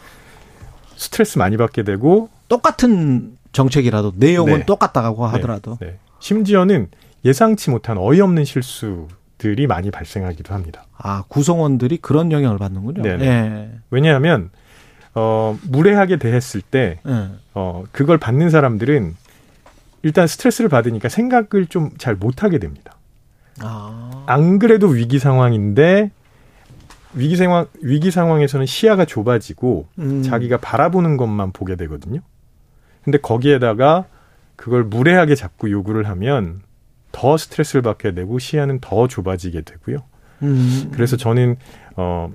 스트레스 많이 받게 되고 똑같은 정책이라도 내용은 네. 똑같다고 하더라도 네. 심지어는 예상치 못한 어이없는 실수들이 많이 발생하기도 합니다. 아 구성원들이 그런 영향을 받는군요. 예. 왜냐하면 어, 무례하게 대했을 때 예. 어, 그걸 받는 사람들은 일단 스트레스를 받으니까 생각을 좀 잘 못하게 됩니다. 아. 안 그래도 위기 상황인데 위기 상황 위기 상황에서는 시야가 좁아지고 음. 자기가 바라보는 것만 보게 되거든요. 근데 거기에다가 그걸 무례하게 잡고 요구를 하면 더 스트레스를 받게 되고 시야는 더 좁아지게 되고요. 음. 그래서 저는 어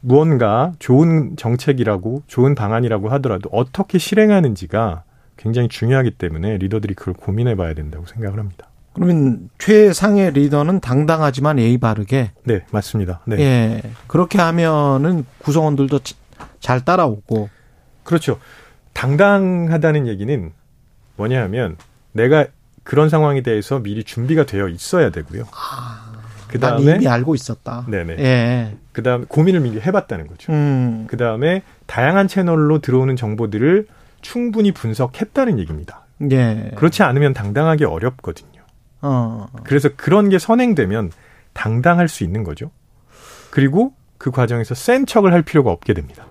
무언가 좋은 정책이라고 좋은 방안이라고 하더라도 어떻게 실행하는지가 굉장히 중요하기 때문에 리더들이 그걸 고민해 봐야 된다고 생각을 합니다. 그러면 최상의 리더는 당당하지만 예의 바르게 네, 맞습니다. 네. 예. 그렇게 하면은 구성원들도 치- 잘 따라오고 그렇죠. 당당하다는 얘기는 뭐냐 하면 내가 그런 상황에 대해서 미리 준비가 되어 있어야 되고요. 그난 다음에 이미 알고 있었다. 네네. 예. 그 다음에 고민을 미리 해봤다는 거죠. 음. 그 다음에 다양한 채널로 들어오는 정보들을 충분히 분석했다는 얘기입니다. 예. 그렇지 않으면 당당하기 어렵거든요. 어. 그래서 그런 게 선행되면 당당할 수 있는 거죠. 그리고 그 과정에서 센 척을 할 필요가 없게 됩니다.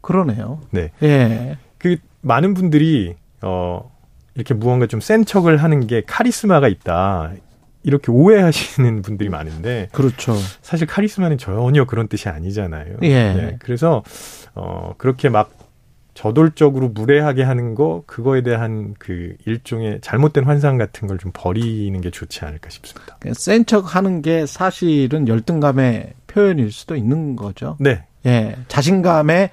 그러네요. 네. 예. 그 많은 분들이 어 이렇게 무언가 좀 센 척을 하는 게 카리스마가 있다. 이렇게 오해하시는 분들이 많은데 그렇죠. 사실 카리스마는 전혀 그런 뜻이 아니잖아요. 네. 예. 그래서 어 그렇게 막 저돌적으로 무례하게 하는 거 그거에 대한 그 일종의 잘못된 환상 같은 걸 좀 버리는 게 좋지 않을까 싶습니다. 센 척 하는 게 사실은 열등감의 표현일 수도 있는 거죠. 네. 예. 자신감의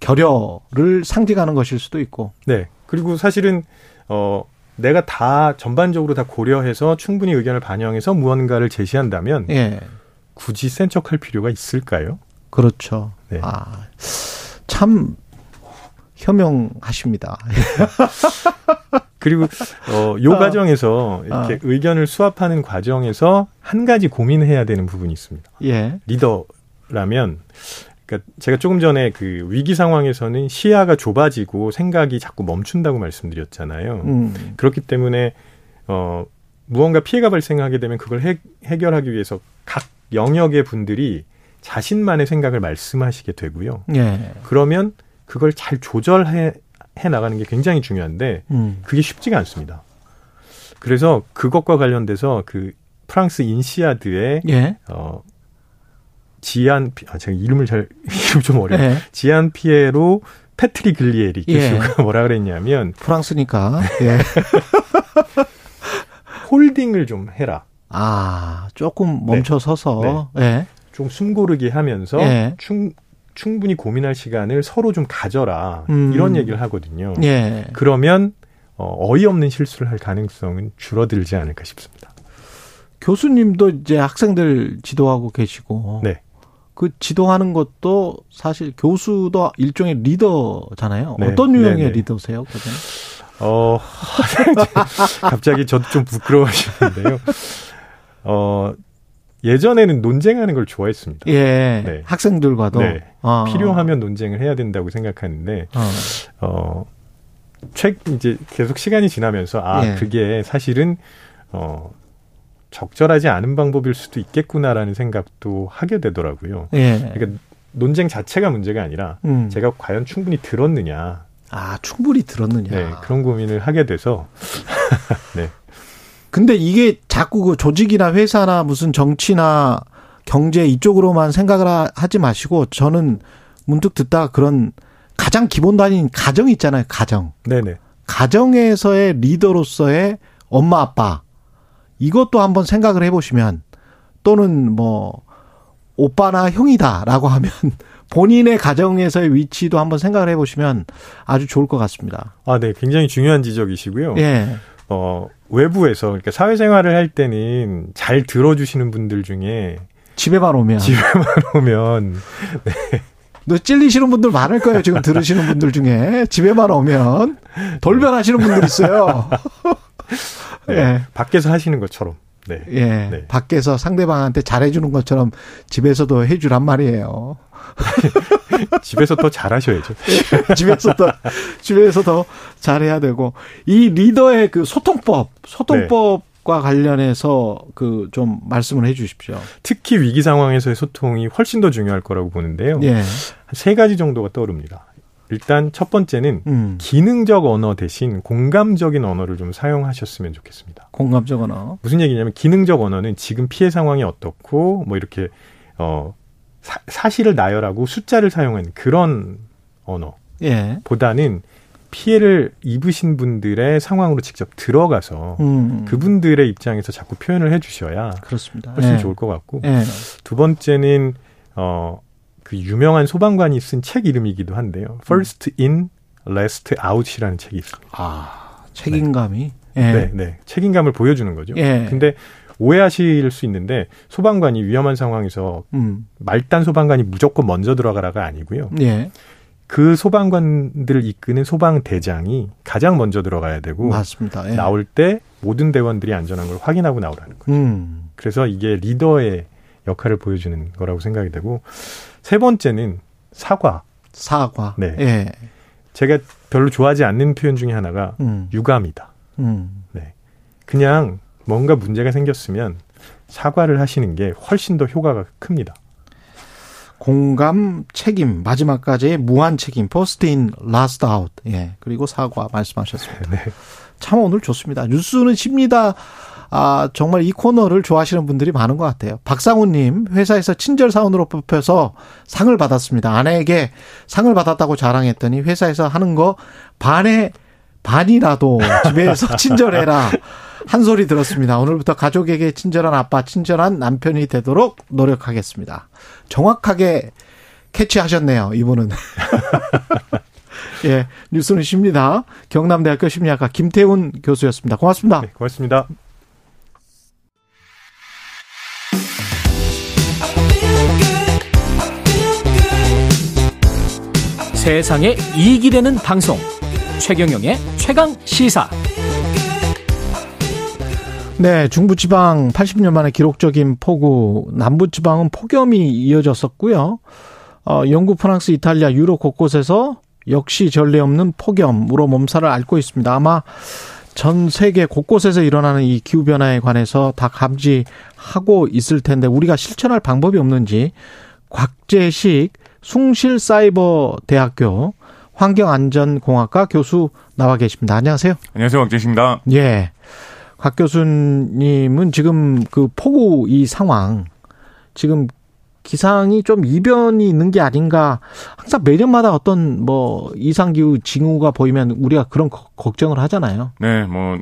결여를 상징하는 것일 수도 있고. 네. 그리고 사실은 어 내가 다 전반적으로 다 고려해서 충분히 의견을 반영해서 무언가를 제시한다면 예. 굳이 센 척할 필요가 있을까요? 그렇죠. 네. 아, 참 현명하십니다. 그리고 어, 요 아. 과정에서 이렇게 아. 의견을 수합하는 과정에서 한 가지 고민해야 되는 부분이 있습니다. 예. 리더라면 그러니까 제가 조금 전에 그 위기 상황에서는 시야가 좁아지고 생각이 자꾸 멈춘다고 말씀드렸잖아요. 음. 그렇기 때문에 어 무언가 피해가 발생하게 되면 그걸 해, 해결하기 위해서 각 영역의 분들이 자신만의 생각을 말씀하시게 되고요. 예. 그러면 그걸 잘 조절해 해 나가는 게 굉장히 중요한데 음. 그게 쉽지가 않습니다. 그래서 그것과 관련돼서 그 프랑스 인시아드의 예. 어 지안 피- 아 제가 이름을 잘 이름 좀 어려워요. 예. 지안 피에로 페트리글리에리 예. 교수가 뭐라 그랬냐면 프랑스니까. 예. holding을 좀 해라. 아, 조금 멈춰 서서. 예. 좀 숨고르게 하면서 예. 충, 충분히 고민할 시간을 서로 좀 가져라. 음. 이런 얘기를 하거든요. 예. 그러면 어, 어이없는 실수를 할 가능성은 줄어들지 않을까 싶습니다. 교수님도 이제 학생들 지도하고 계시고. 네. 그 지도하는 것도 사실 교수도 일종의 리더잖아요. 네. 어떤 유형의 네네. 리더세요, 그분? 어, 갑자기 저도 좀 부끄러워지는데요. 어, 예전에는 논쟁하는 걸 좋아했습니다. 예. 네. 학생들과도. 네. 아. 필요하면 논쟁을 해야 된다고 생각하는데, 어. 어, 책, 이제 계속 시간이 지나면서, 아, 예. 그게 사실은, 어, 적절하지 않은 방법일 수도 있겠구나라는 생각도 하게 되더라고요. 예. 그러니까 논쟁 자체가 문제가 아니라, 음. 제가 과연 충분히 들었느냐, 아, 충분히 들었느냐. 네, 그런 고민을 하게 돼서, 네. 근데 이게 자꾸 그 조직이나 회사나 무슨 정치나 경제 이쪽으로만 생각을 하- 하지 마시고 저는 문득 듣다가 그런 가장 기본 단위인 가정 있잖아요. 가정. 네네. 가정에서의 리더로서의 엄마 아빠 이것도 한번 생각을 해보시면 또는 뭐 오빠나 형이다라고 하면 본인의 가정에서의 위치도 한번 생각을 해보시면 아주 좋을 것 같습니다. 아, 네. 굉장히 중요한 지적이시고요. 예. 어, 외부에서, 그러니까 사회생활을 할 때는 잘 들어주시는 분들 중에 집에만 오면 집에만 오면, 너 찔리시는 분들 많을 거예요. 지금 들으시는 분들 중에 집에만 오면 돌변하시는 분들 있어요. 네, 예. 밖에서 하시는 것처럼. 네. 예. 네. 밖에서 상대방한테 잘해주는 것처럼 집에서도 해주란 말이에요. 집에서 더 잘하셔야죠. 집에서 더, 집에서 더 잘해야 되고. 이 리더의 그 소통법, 소통법과 관련해서 그 좀 말씀을 해 주십시오. 특히 위기 상황에서의 소통이 훨씬 더 중요할 거라고 보는데요. 예. 한세 가지 정도가 떠오릅니다. 일단 첫 번째는 음. 기능적 언어 대신 공감적인 언어를 좀 사용하셨으면 좋겠습니다. 공감적 언어. 무슨 얘기냐면 기능적 언어는 지금 피해 상황이 어떻고 뭐 이렇게 어 사, 사실을 나열하고 숫자를 사용한 그런 예. 언어보다는 피해를 입으신 분들의 상황으로 직접 들어가서 음. 그분들의 입장에서 자꾸 표현을 해 주셔야 그렇습니다. 훨씬 예. 좋을 것 같고 예. 두 번째는 어 그 유명한 소방관이 쓴 책 이름이기도 한데요. First in, Last out이라는 책이 있습니다. 아, 책임감이. 예. 네, 네. 책임감을 보여주는 거죠. 예. 근데 오해하실 수 있는데 소방관이 위험한 상황에서 음. 말단 소방관이 무조건 먼저 들어가라가 아니고요. 예. 그 소방관들을 이끄는 소방대장이 가장 먼저 들어가야 되고 맞습니다. 예. 나올 때 모든 대원들이 안전한 걸 확인하고 나오라는 거예요. 음. 그래서 이게 리더의 역할을 보여주는 거라고 생각이 되고 세 번째는 사과. 사과. 네. 예. 제가 별로 좋아하지 않는 표현 중에 하나가 음. 유감이다. 음. 네. 그냥 뭔가 문제가 생겼으면 사과를 하시는 게 훨씬 더 효과가 큽니다. 공감, 책임, 마지막까지의 무한 책임, first in, last out. 예. 그리고 사과 말씀하셨습니다. 네. 참 오늘 좋습니다. 뉴스는 쉽니다. 아, 정말 이 코너를 좋아하시는 분들이 많은 것 같아요. 박상우님, 회사에서 친절사원으로 뽑혀서 상을 받았습니다. 아내에게 상을 받았다고 자랑했더니 회사에서 하는 거 반에 반이라도 집에서 친절해라. 한 소리 들었습니다. 오늘부터 가족에게 친절한 아빠, 친절한 남편이 되도록 노력하겠습니다. 정확하게 캐치하셨네요, 이분은. 예, 뉴스는 쉽니다. 경남대학교 심리학과 김태훈 교수였습니다. 고맙습니다. 네, 고맙습니다. 세상에 이익이 되는 방송 최경영의 최강 시사 네, 중부지방 80년 만에 기록적인 폭우, 남부지방은 폭염이 이어졌었고요. 어, 영국, 프랑스, 이탈리아, 유럽 곳곳에서 역시 전례 없는 폭염으로 몸살을 앓고 있습니다. 아마 전 세계 곳곳에서 일어나는 이 기후변화에 관해서 다 감지하고 있을 텐데 우리가 실천할 방법이 없는지 곽재식 숭실사이버대학교 환경안전공학과 교수 나와 계십니다. 안녕하세요. 안녕하세요. 왕재식입니다. 예. 곽 교수님은 지금 그 폭우 이 상황 지금 기상이 좀 이변이 있는 게 아닌가. 항상 매년마다 어떤 뭐 이상기후 징후가 보이면 우리가 그런 거- 걱정을 하잖아요. 네, 뭐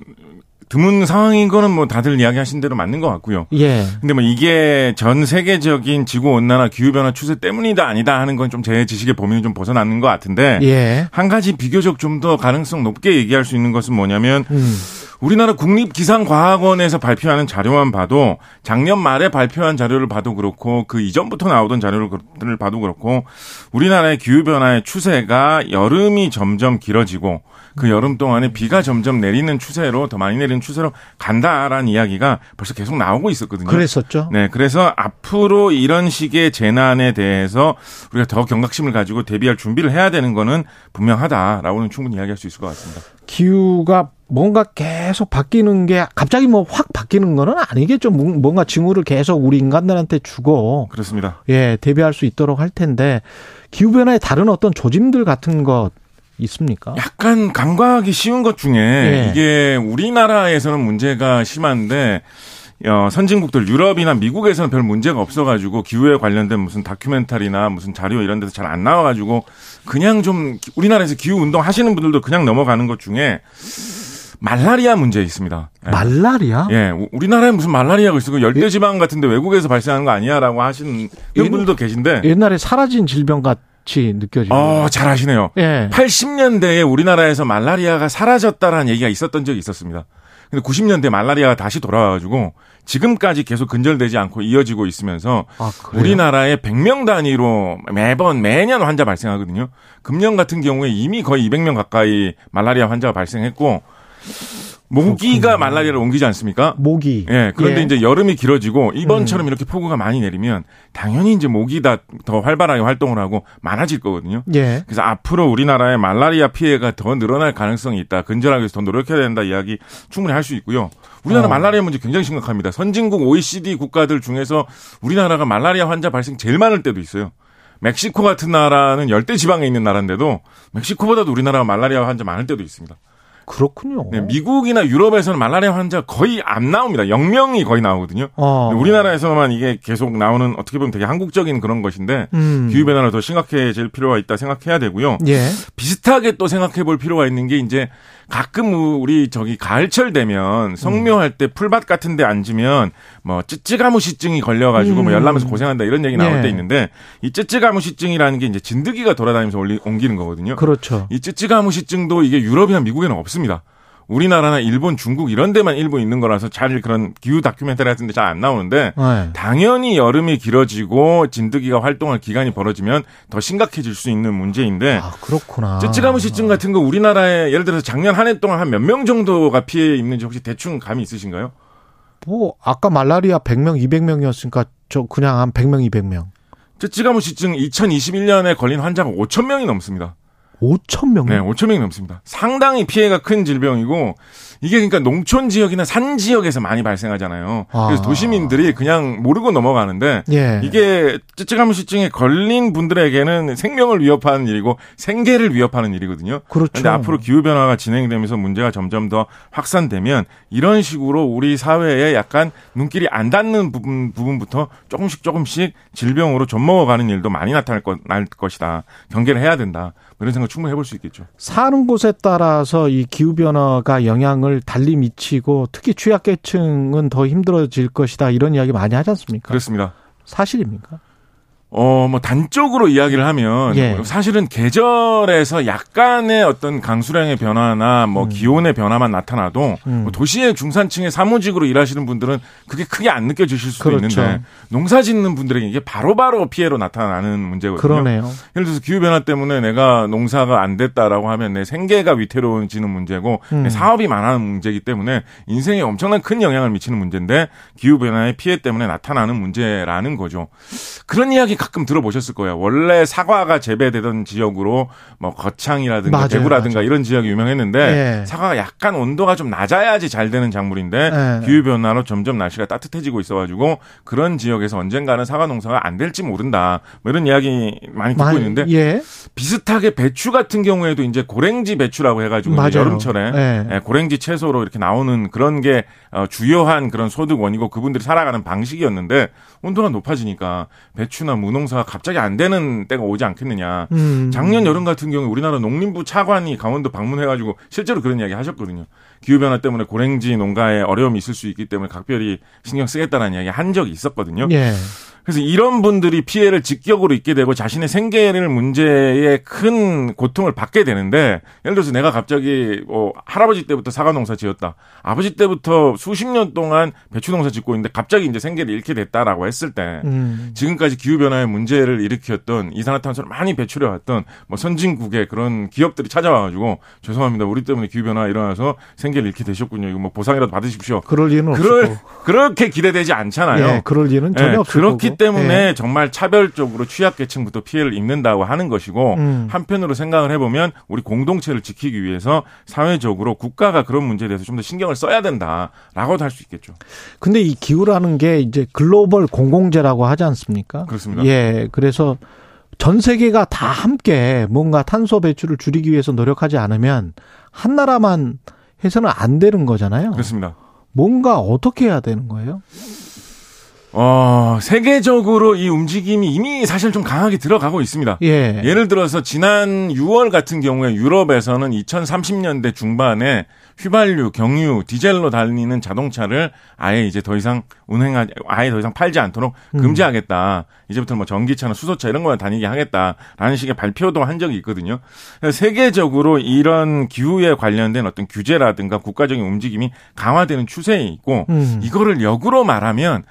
드문 상황인 거는 뭐 다들 이야기하신 대로 맞는 것 같고요. 예. 근데 뭐 이게 전 세계적인 지구 온난화 기후 변화 추세 때문이다 아니다 하는 건 좀 제 지식의 범위는 좀 벗어나는 것 같은데 예. 한 가지 비교적 좀 더 가능성 높게 얘기할 수 있는 것은 뭐냐면 음. 우리나라 국립기상과학원에서 발표하는 자료만 봐도 작년 말에 발표한 자료를 봐도 그렇고 그 이전부터 나오던 자료를 봐도 그렇고 우리나라의 기후 변화의 추세가 여름이 점점 길어지고 그 여름 동안에 비가 점점 내리는 추세로 더 많이 내리는 추세로 간다라는 이야기가 벌써 계속 나오고 있었거든요. 그랬었죠. 네, 그래서 앞으로 이런 식의 재난에 대해서 우리가 더 경각심을 가지고 대비할 준비를 해야 되는 거는 분명하다라고는 충분히 이야기할 수 있을 것 같습니다. 기후가 뭔가 계속 바뀌는 게 갑자기 뭐 확 바뀌는 거는 아니겠죠. 뭔- 뭔가 징후를 계속 우리 인간들한테 주고 그렇습니다. 예, 대비할 수 있도록 할 텐데 기후 변화에 다른 어떤 조짐들 같은 것 있습니까? 약간 간과하기 쉬운 것 중에 예. 이게 우리나라에서는 문제가 심한데 어, 선진국들 유럽이나 미국에서는 별 문제가 없어가지고 기후에 관련된 무슨 다큐멘터리나 무슨 자료 이런 데서 잘 안 나와가지고 그냥 좀 우리나라에서 기후 운동 하시는 분들도 그냥 넘어가는 것 중에 말라리아 문제 있습니다. 예. 말라리아? 예, 우- 우리나라에 무슨 말라리아가 있어. 그 열대지방 같은데 외국에서 발생하는 거 아니야 라고 하시는 분들도 계신데. 옛날에 사라진 질병 같 이 느껴지고. 어, 잘 아시네요. 예. 80년대에 우리나라에서 말라리아가 사라졌다라는 얘기가 있었던 적이 있었습니다. 근데 90년대 말라리아가 다시 돌아와가지고 지금까지 계속 근절되지 않고 이어지고 있으면서 아? 우리나라에 100명 단위로 매번 매년 환자 발생하거든요. 금년 같은 경우에 이미 거의 200명 가까이 말라리아 환자가 발생했고 모기가 말라리아를 옮기지 않습니까? 모기. 예. 그런데 예. 이제 여름이 길어지고 이번처럼 이렇게 폭우가 많이 내리면 당연히 이제 모기가 더 활발하게 활동을 하고 많아질 거거든요. 예. 그래서 앞으로 우리나라의 말라리아 피해가 더 늘어날 가능성이 있다. 근절하기 위해서 더 노력해야 된다 이야기 충분히 할 수 있고요. 우리나라 어. 말라리아 문제 굉장히 심각합니다. 선진국 OECD 국가들 중에서 우리나라가 말라리아 환자 발생 제일 많을 때도 있어요. 멕시코 같은 나라는 열대 지방에 있는 나라인데도 멕시코보다도 우리나라가 말라리아 환자 많을 때도 있습니다. 그렇군요. 네, 미국이나 유럽에서는 말라리아 환자 거의 안 나옵니다. 0명이 거의 나오거든요. 어. 근데 우리나라에서만 이게 계속 나오는 어떻게 보면 되게 한국적인 그런 것인데 음. 기후 변화를 더 심각해질 필요가 있다 생각해야 되고요. 예. 비슷하게 또 생각해 볼 필요가 있는 게 이제 가끔 우리 저기 가을철 되면 성묘할 때 풀밭 같은 데 앉으면 뭐 찌찌가무시증이 걸려 가지고 뭐 음. 열나면서 고생한다 이런 얘기 나올 네. 때 있는데 이 찌찌가무시증이라는 게 이제 진드기가 돌아다니면서 올리- 옮기는 거거든요. 그렇죠. 이 찌찌가무시증도 이게 유럽이나 미국에는 없습니다. 우리나라나 일본, 중국 이런 데만 일부 있는 거라서 잘 그런 기후 다큐멘터리 같은 데 잘 안 나오는데 네. 당연히 여름이 길어지고 진드기가 활동할 기간이 벌어지면 더 심각해질 수 있는 문제인데 아, 그렇구나. 찌찌가무시증 같은 거 우리나라에 예를 들어서 작년 한 해 동안 한 몇 명 정도가 피해 입는지 혹시 대충 감이 있으신가요? 뭐 아까 말라리아 100명, 200명이었으니까 저 그냥 한 100명, 200명. 찌찌가무시증 2021년에 걸린 환자가 5천 명이 넘습니다. 5천 명. 네, 5천 명이 넘습니다. 상당히 피해가 큰 질병이고 이게 그러니까 농촌 지역이나 산 지역에서 많이 발생하잖아요. 그래서 아. 도시민들이 그냥 모르고 넘어가는데 예. 이게 찌찌가무시증에 걸린 분들에게는 생명을 위협하는 일이고 생계를 위협하는 일이거든요. 그렇죠. 근데 앞으로 기후 변화가 진행되면서 문제가 점점 더 확산되면 이런 식으로 우리 사회에 약간 눈길이 안 닿는 부분 부분부터 조금씩 조금씩 질병으로 젖먹어가는 일도 많이 나타날 것, 날 것이다. 경계를 해야 된다. 뭐 이런 생각 충분히 해볼 수 있겠죠. 사는 곳에 따라서 이 기후 변화가 영향을 달리 미치고 특히 취약계층은 더 힘들어질 것이다 이런 이야기 많이 하지 않습니까? 그렇습니다. 사실입니까? 어, 뭐, 단적으로 이야기를 하면, 예. 사실은 계절에서 약간의 어떤 강수량의 변화나 뭐 기온의 변화만 나타나도 음. 뭐 도시의 중산층의 사무직으로 일하시는 분들은 그게 크게 안 느껴지실 수도 그렇죠. 있는데 농사 짓는 분들에게 이게 바로바로 피해로 나타나는 문제거든요. 그러네요. 예를 들어서 기후변화 때문에 내가 농사가 안 됐다라고 하면 내 생계가 위태로워지는 문제고 음. 내 사업이 망하는 문제이기 때문에 인생에 엄청난 큰 영향을 미치는 문제인데 기후변화의 피해 때문에 나타나는 문제라는 거죠. 그런 이야기 가끔 들어보셨을 거예요. 원래 사과가 재배되던 지역으로 뭐 거창이라든가 맞아요, 대구라든가 맞아요. 이런 지역이 유명했는데 예. 사과가 약간 온도가 좀 낮아야지 잘 되는 작물인데 예. 기후 변화로 점점 날씨가 따뜻해지고 있어가지고 그런 지역에서 언젠가는 사과 농사가 안 될지 모른다. 뭐 이런 이야기 많이 듣고 많이- 있는데 예. 비슷하게 배추 같은 경우에도 이제 고랭지 배추라고 해가지고. 여름철에 예. 예, 고랭지 채소로 이렇게 나오는 그런 게 어, 주요한 그런 소득 원이고 그분들이 살아가는 방식이었는데 온도가 높아지니까 배추나 무 농사가 갑자기 안 되는 때가 오지 않겠느냐. 음. 작년 여름 같은 경우에 우리나라 농림부 차관이 강원도 방문해가지고 실제로 그런 이야기 하셨거든요. 기후변화 때문에 고랭지 농가에 어려움이 있을 수 있기 때문에 각별히 신경 쓰겠다는 이야기 한 적이 있었거든요. 예. 그래서 이런 분들이 피해를 직격으로 입게 되고 자신의 생계를 문제에 큰 고통을 받게 되는데 예를 들어서 내가 갑자기 뭐 할아버지 때부터 사과 농사 지었다. 아버지 때부터 수십 년 동안 배추 농사 짓고 있는데 갑자기 이제 생계를 잃게 됐다라고 했을 때 음. 지금까지 기후 변화의 문제를 일으켰던 이산화탄소를 많이 배출해 왔던 뭐 선진국의 그런 기업들이 찾아와 가지고 죄송합니다. 우리 때문에 기후 변화 일어나서 생 계를 잃게 되셨군요. 이거 뭐 보상이라도 받으십시오. 그럴 리는 그럴 없고. 그렇게 기대되지 않잖아요. 예, 그럴 리는 전혀 예, 없을 그렇기 거고. 때문에 예. 정말 차별적으로 취약계층부터 피해를 입는다고 하는 것이고 음. 한편으로 생각을 해보면 우리 공동체를 지키기 위해서 사회적으로 국가가 그런 문제에 대해서 좀 더 신경을 써야 된다라고도 할 수 있겠죠. 근데 이 기후라는 게 이제 글로벌 공공재라고 하지 않습니까? 그렇습니다. 예. 그래서 전 세계가 다 함께 뭔가 탄소 배출을 줄이기 위해서 노력하지 않으면 한 나라만 해서는 안 되는 거잖아요. 그렇습니다. 뭔가 어떻게 해야 되는 거예요? 어, 세계적으로 이 움직임이 이미 사실 좀 강하게 들어가고 있습니다. 예. 예를 들어서 지난 6월 같은 경우에 유럽에서는 2030년대 중반에 휘발유, 경유, 디젤로 달리는 자동차를 아예 이제 더 이상 운행하지, 아예 더 이상 팔지 않도록 음. 금지하겠다. 이제부터 뭐 전기차나 수소차 이런 거만 다니게 하겠다라는 식의 발표도 한 적이 있거든요. 세계적으로 이런 기후에 관련된 어떤 규제라든가 국가적인 움직임이 강화되는 추세에 있고 음. 이거를 역으로 말하면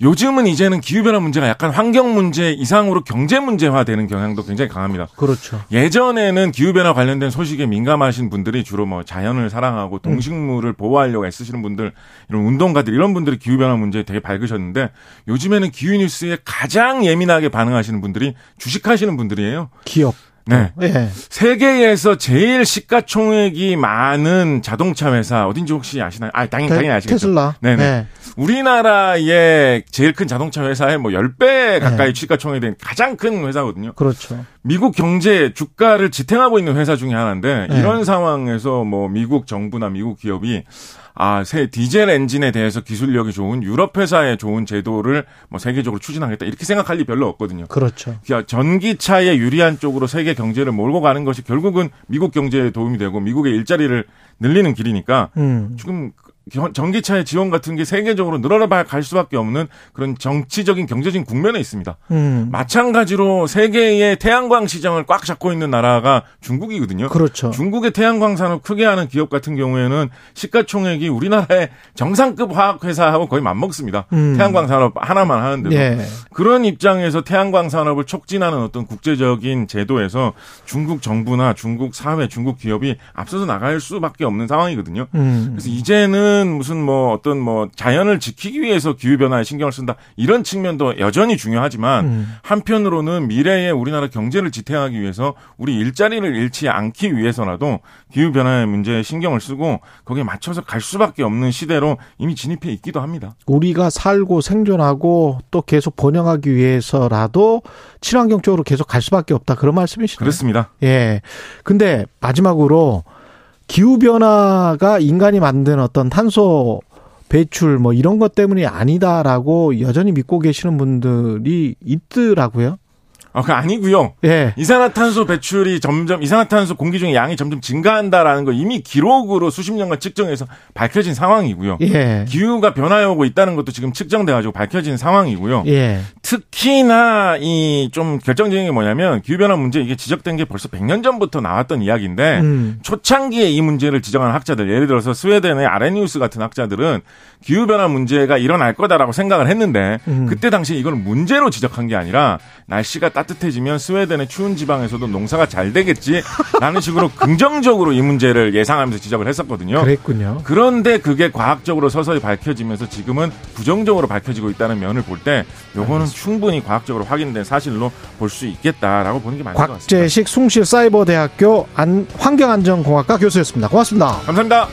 요즘은 이제는 기후 변화 문제가 약간 환경 문제 이상으로 경제 문제화되는 경향도 굉장히 강합니다. 그렇죠. 예전에는 기후 변화 관련된 소식에 민감하신 분들이 주로 뭐 자연을 사랑 하고 동식물을 보호하려고 애쓰시는 분들, 이런 운동가들, 이런 분들이 기후 변화 문제에 되게 밝으셨는데 요즘에는 기후 뉴스에 가장 예민하게 반응하시는 분들이 주식하시는 분들이에요. 기업. 네. 예. 세계에서 제일 시가총액이 많은 자동차 회사 어딘지 혹시 아시나요? 아, 당연히, 당연히 아시겠죠. 테슬라. 네네. 예. 우리나라의 제일 큰 자동차 회사의 뭐 10배 가까이 시가총액이 된 가장 큰 회사거든요. 그렇죠. 미국 경제 주가를 지탱하고 있는 회사 중에 하나인데 네. 이런 상황에서 뭐 미국 정부나 미국 기업이 아, 새 디젤 엔진에 대해서 기술력이 좋은 유럽 회사의 좋은 제도를 뭐 세계적으로 추진하겠다 이렇게 생각할 리 별로 없거든요. 그렇죠. 그러니까 전기차에 유리한 쪽으로 세계 경제를 몰고 가는 것이 결국은 미국 경제에 도움이 되고 미국의 일자리를 늘리는 길이니까 음. 지금 겨- 전기차의 지원 같은 게 세계적으로 늘어나 갈 수밖에 없는 그런 정치적인 경제적인 국면에 있습니다. 음. 마찬가지로 세계의 태양광 시장을 꽉 잡고 있는 나라가 중국이거든요. 그렇죠. 중국의 태양광 산업 크게 하는 기업 같은 경우에는 시가총액이 우리나라의 정상급 화학 회사하고 거의 맞먹습니다. 음. 태양광 산업 하나만 하는데도 예. 그런 입장에서 태양광 산업을 촉진하는 어떤 국제적인 제도에서 중국 정부나 중국 사회, 중국 기업이 앞서서 나갈 수밖에 없는 상황이거든요. 음. 그래서 이제는 무슨 뭐 어떤 뭐 자연을 지키기 위해서 기후 변화에 신경을 쓴다 이런 측면도 여전히 중요하지만 음. 한편으로는 미래의 우리나라 경제를 지탱하기 위해서 우리 일자리를 잃지 않기 위해서라도 기후 변화의 문제에 신경을 쓰고 거기에 맞춰서 갈 수밖에 없는 시대로 이미 진입해 있기도 합니다. 우리가 살고 생존하고 또 계속 번영하기 위해서라도 친환경 쪽으로 계속 갈 수밖에 없다. 그런 말씀이시죠? 그렇습니다. 예. 근데 마지막으로 기후 변화가 인간이 만든 어떤 탄소 배출 뭐 이런 것 때문이 아니다라고 여전히 믿고 계시는 분들이 있더라고요. 아, 그 아니고요. 예. 이산화탄소 배출이 점점 이산화탄소 공기 중에 양이 점점 증가한다라는 거 이미 기록으로 수십 년간 측정해서 밝혀진 상황이고요. 예. 기후가 변화해 오고 있다는 것도 지금 측정돼 가지고 밝혀진 상황이고요. 예. 특히나 이 좀 결정적인 게 뭐냐면 기후 변화 문제 이게 지적된 게 벌써 100년 전부터 나왔던 이야기인데 음. 초창기에 이 문제를 지적하는 학자들 예를 들어서 스웨덴의 아레니우스 같은 학자들은 기후 변화 문제가 일어날 거다라고 생각을 했는데 음. 그때 당시에 이걸 문제로 지적한 게 아니라 날씨가 따뜻해지면 스웨덴의 추운 지방에서도 농사가 잘 되겠지 라는 식으로 긍정적으로 이 문제를 예상하면서 지적을 했었거든요. 그랬군요. 그런데 그게 과학적으로 서서히 밝혀지면서 지금은 부정적으로 밝혀지고 있다는 면을 볼 때 요거는 충분히 과학적으로 확인된 사실로 볼 수 있겠다라고 보는 게 맞는 것 같습니다. 곽재식 숭실 사이버대학교 안, 환경안전공학과 교수였습니다. 고맙습니다. 감사합니다.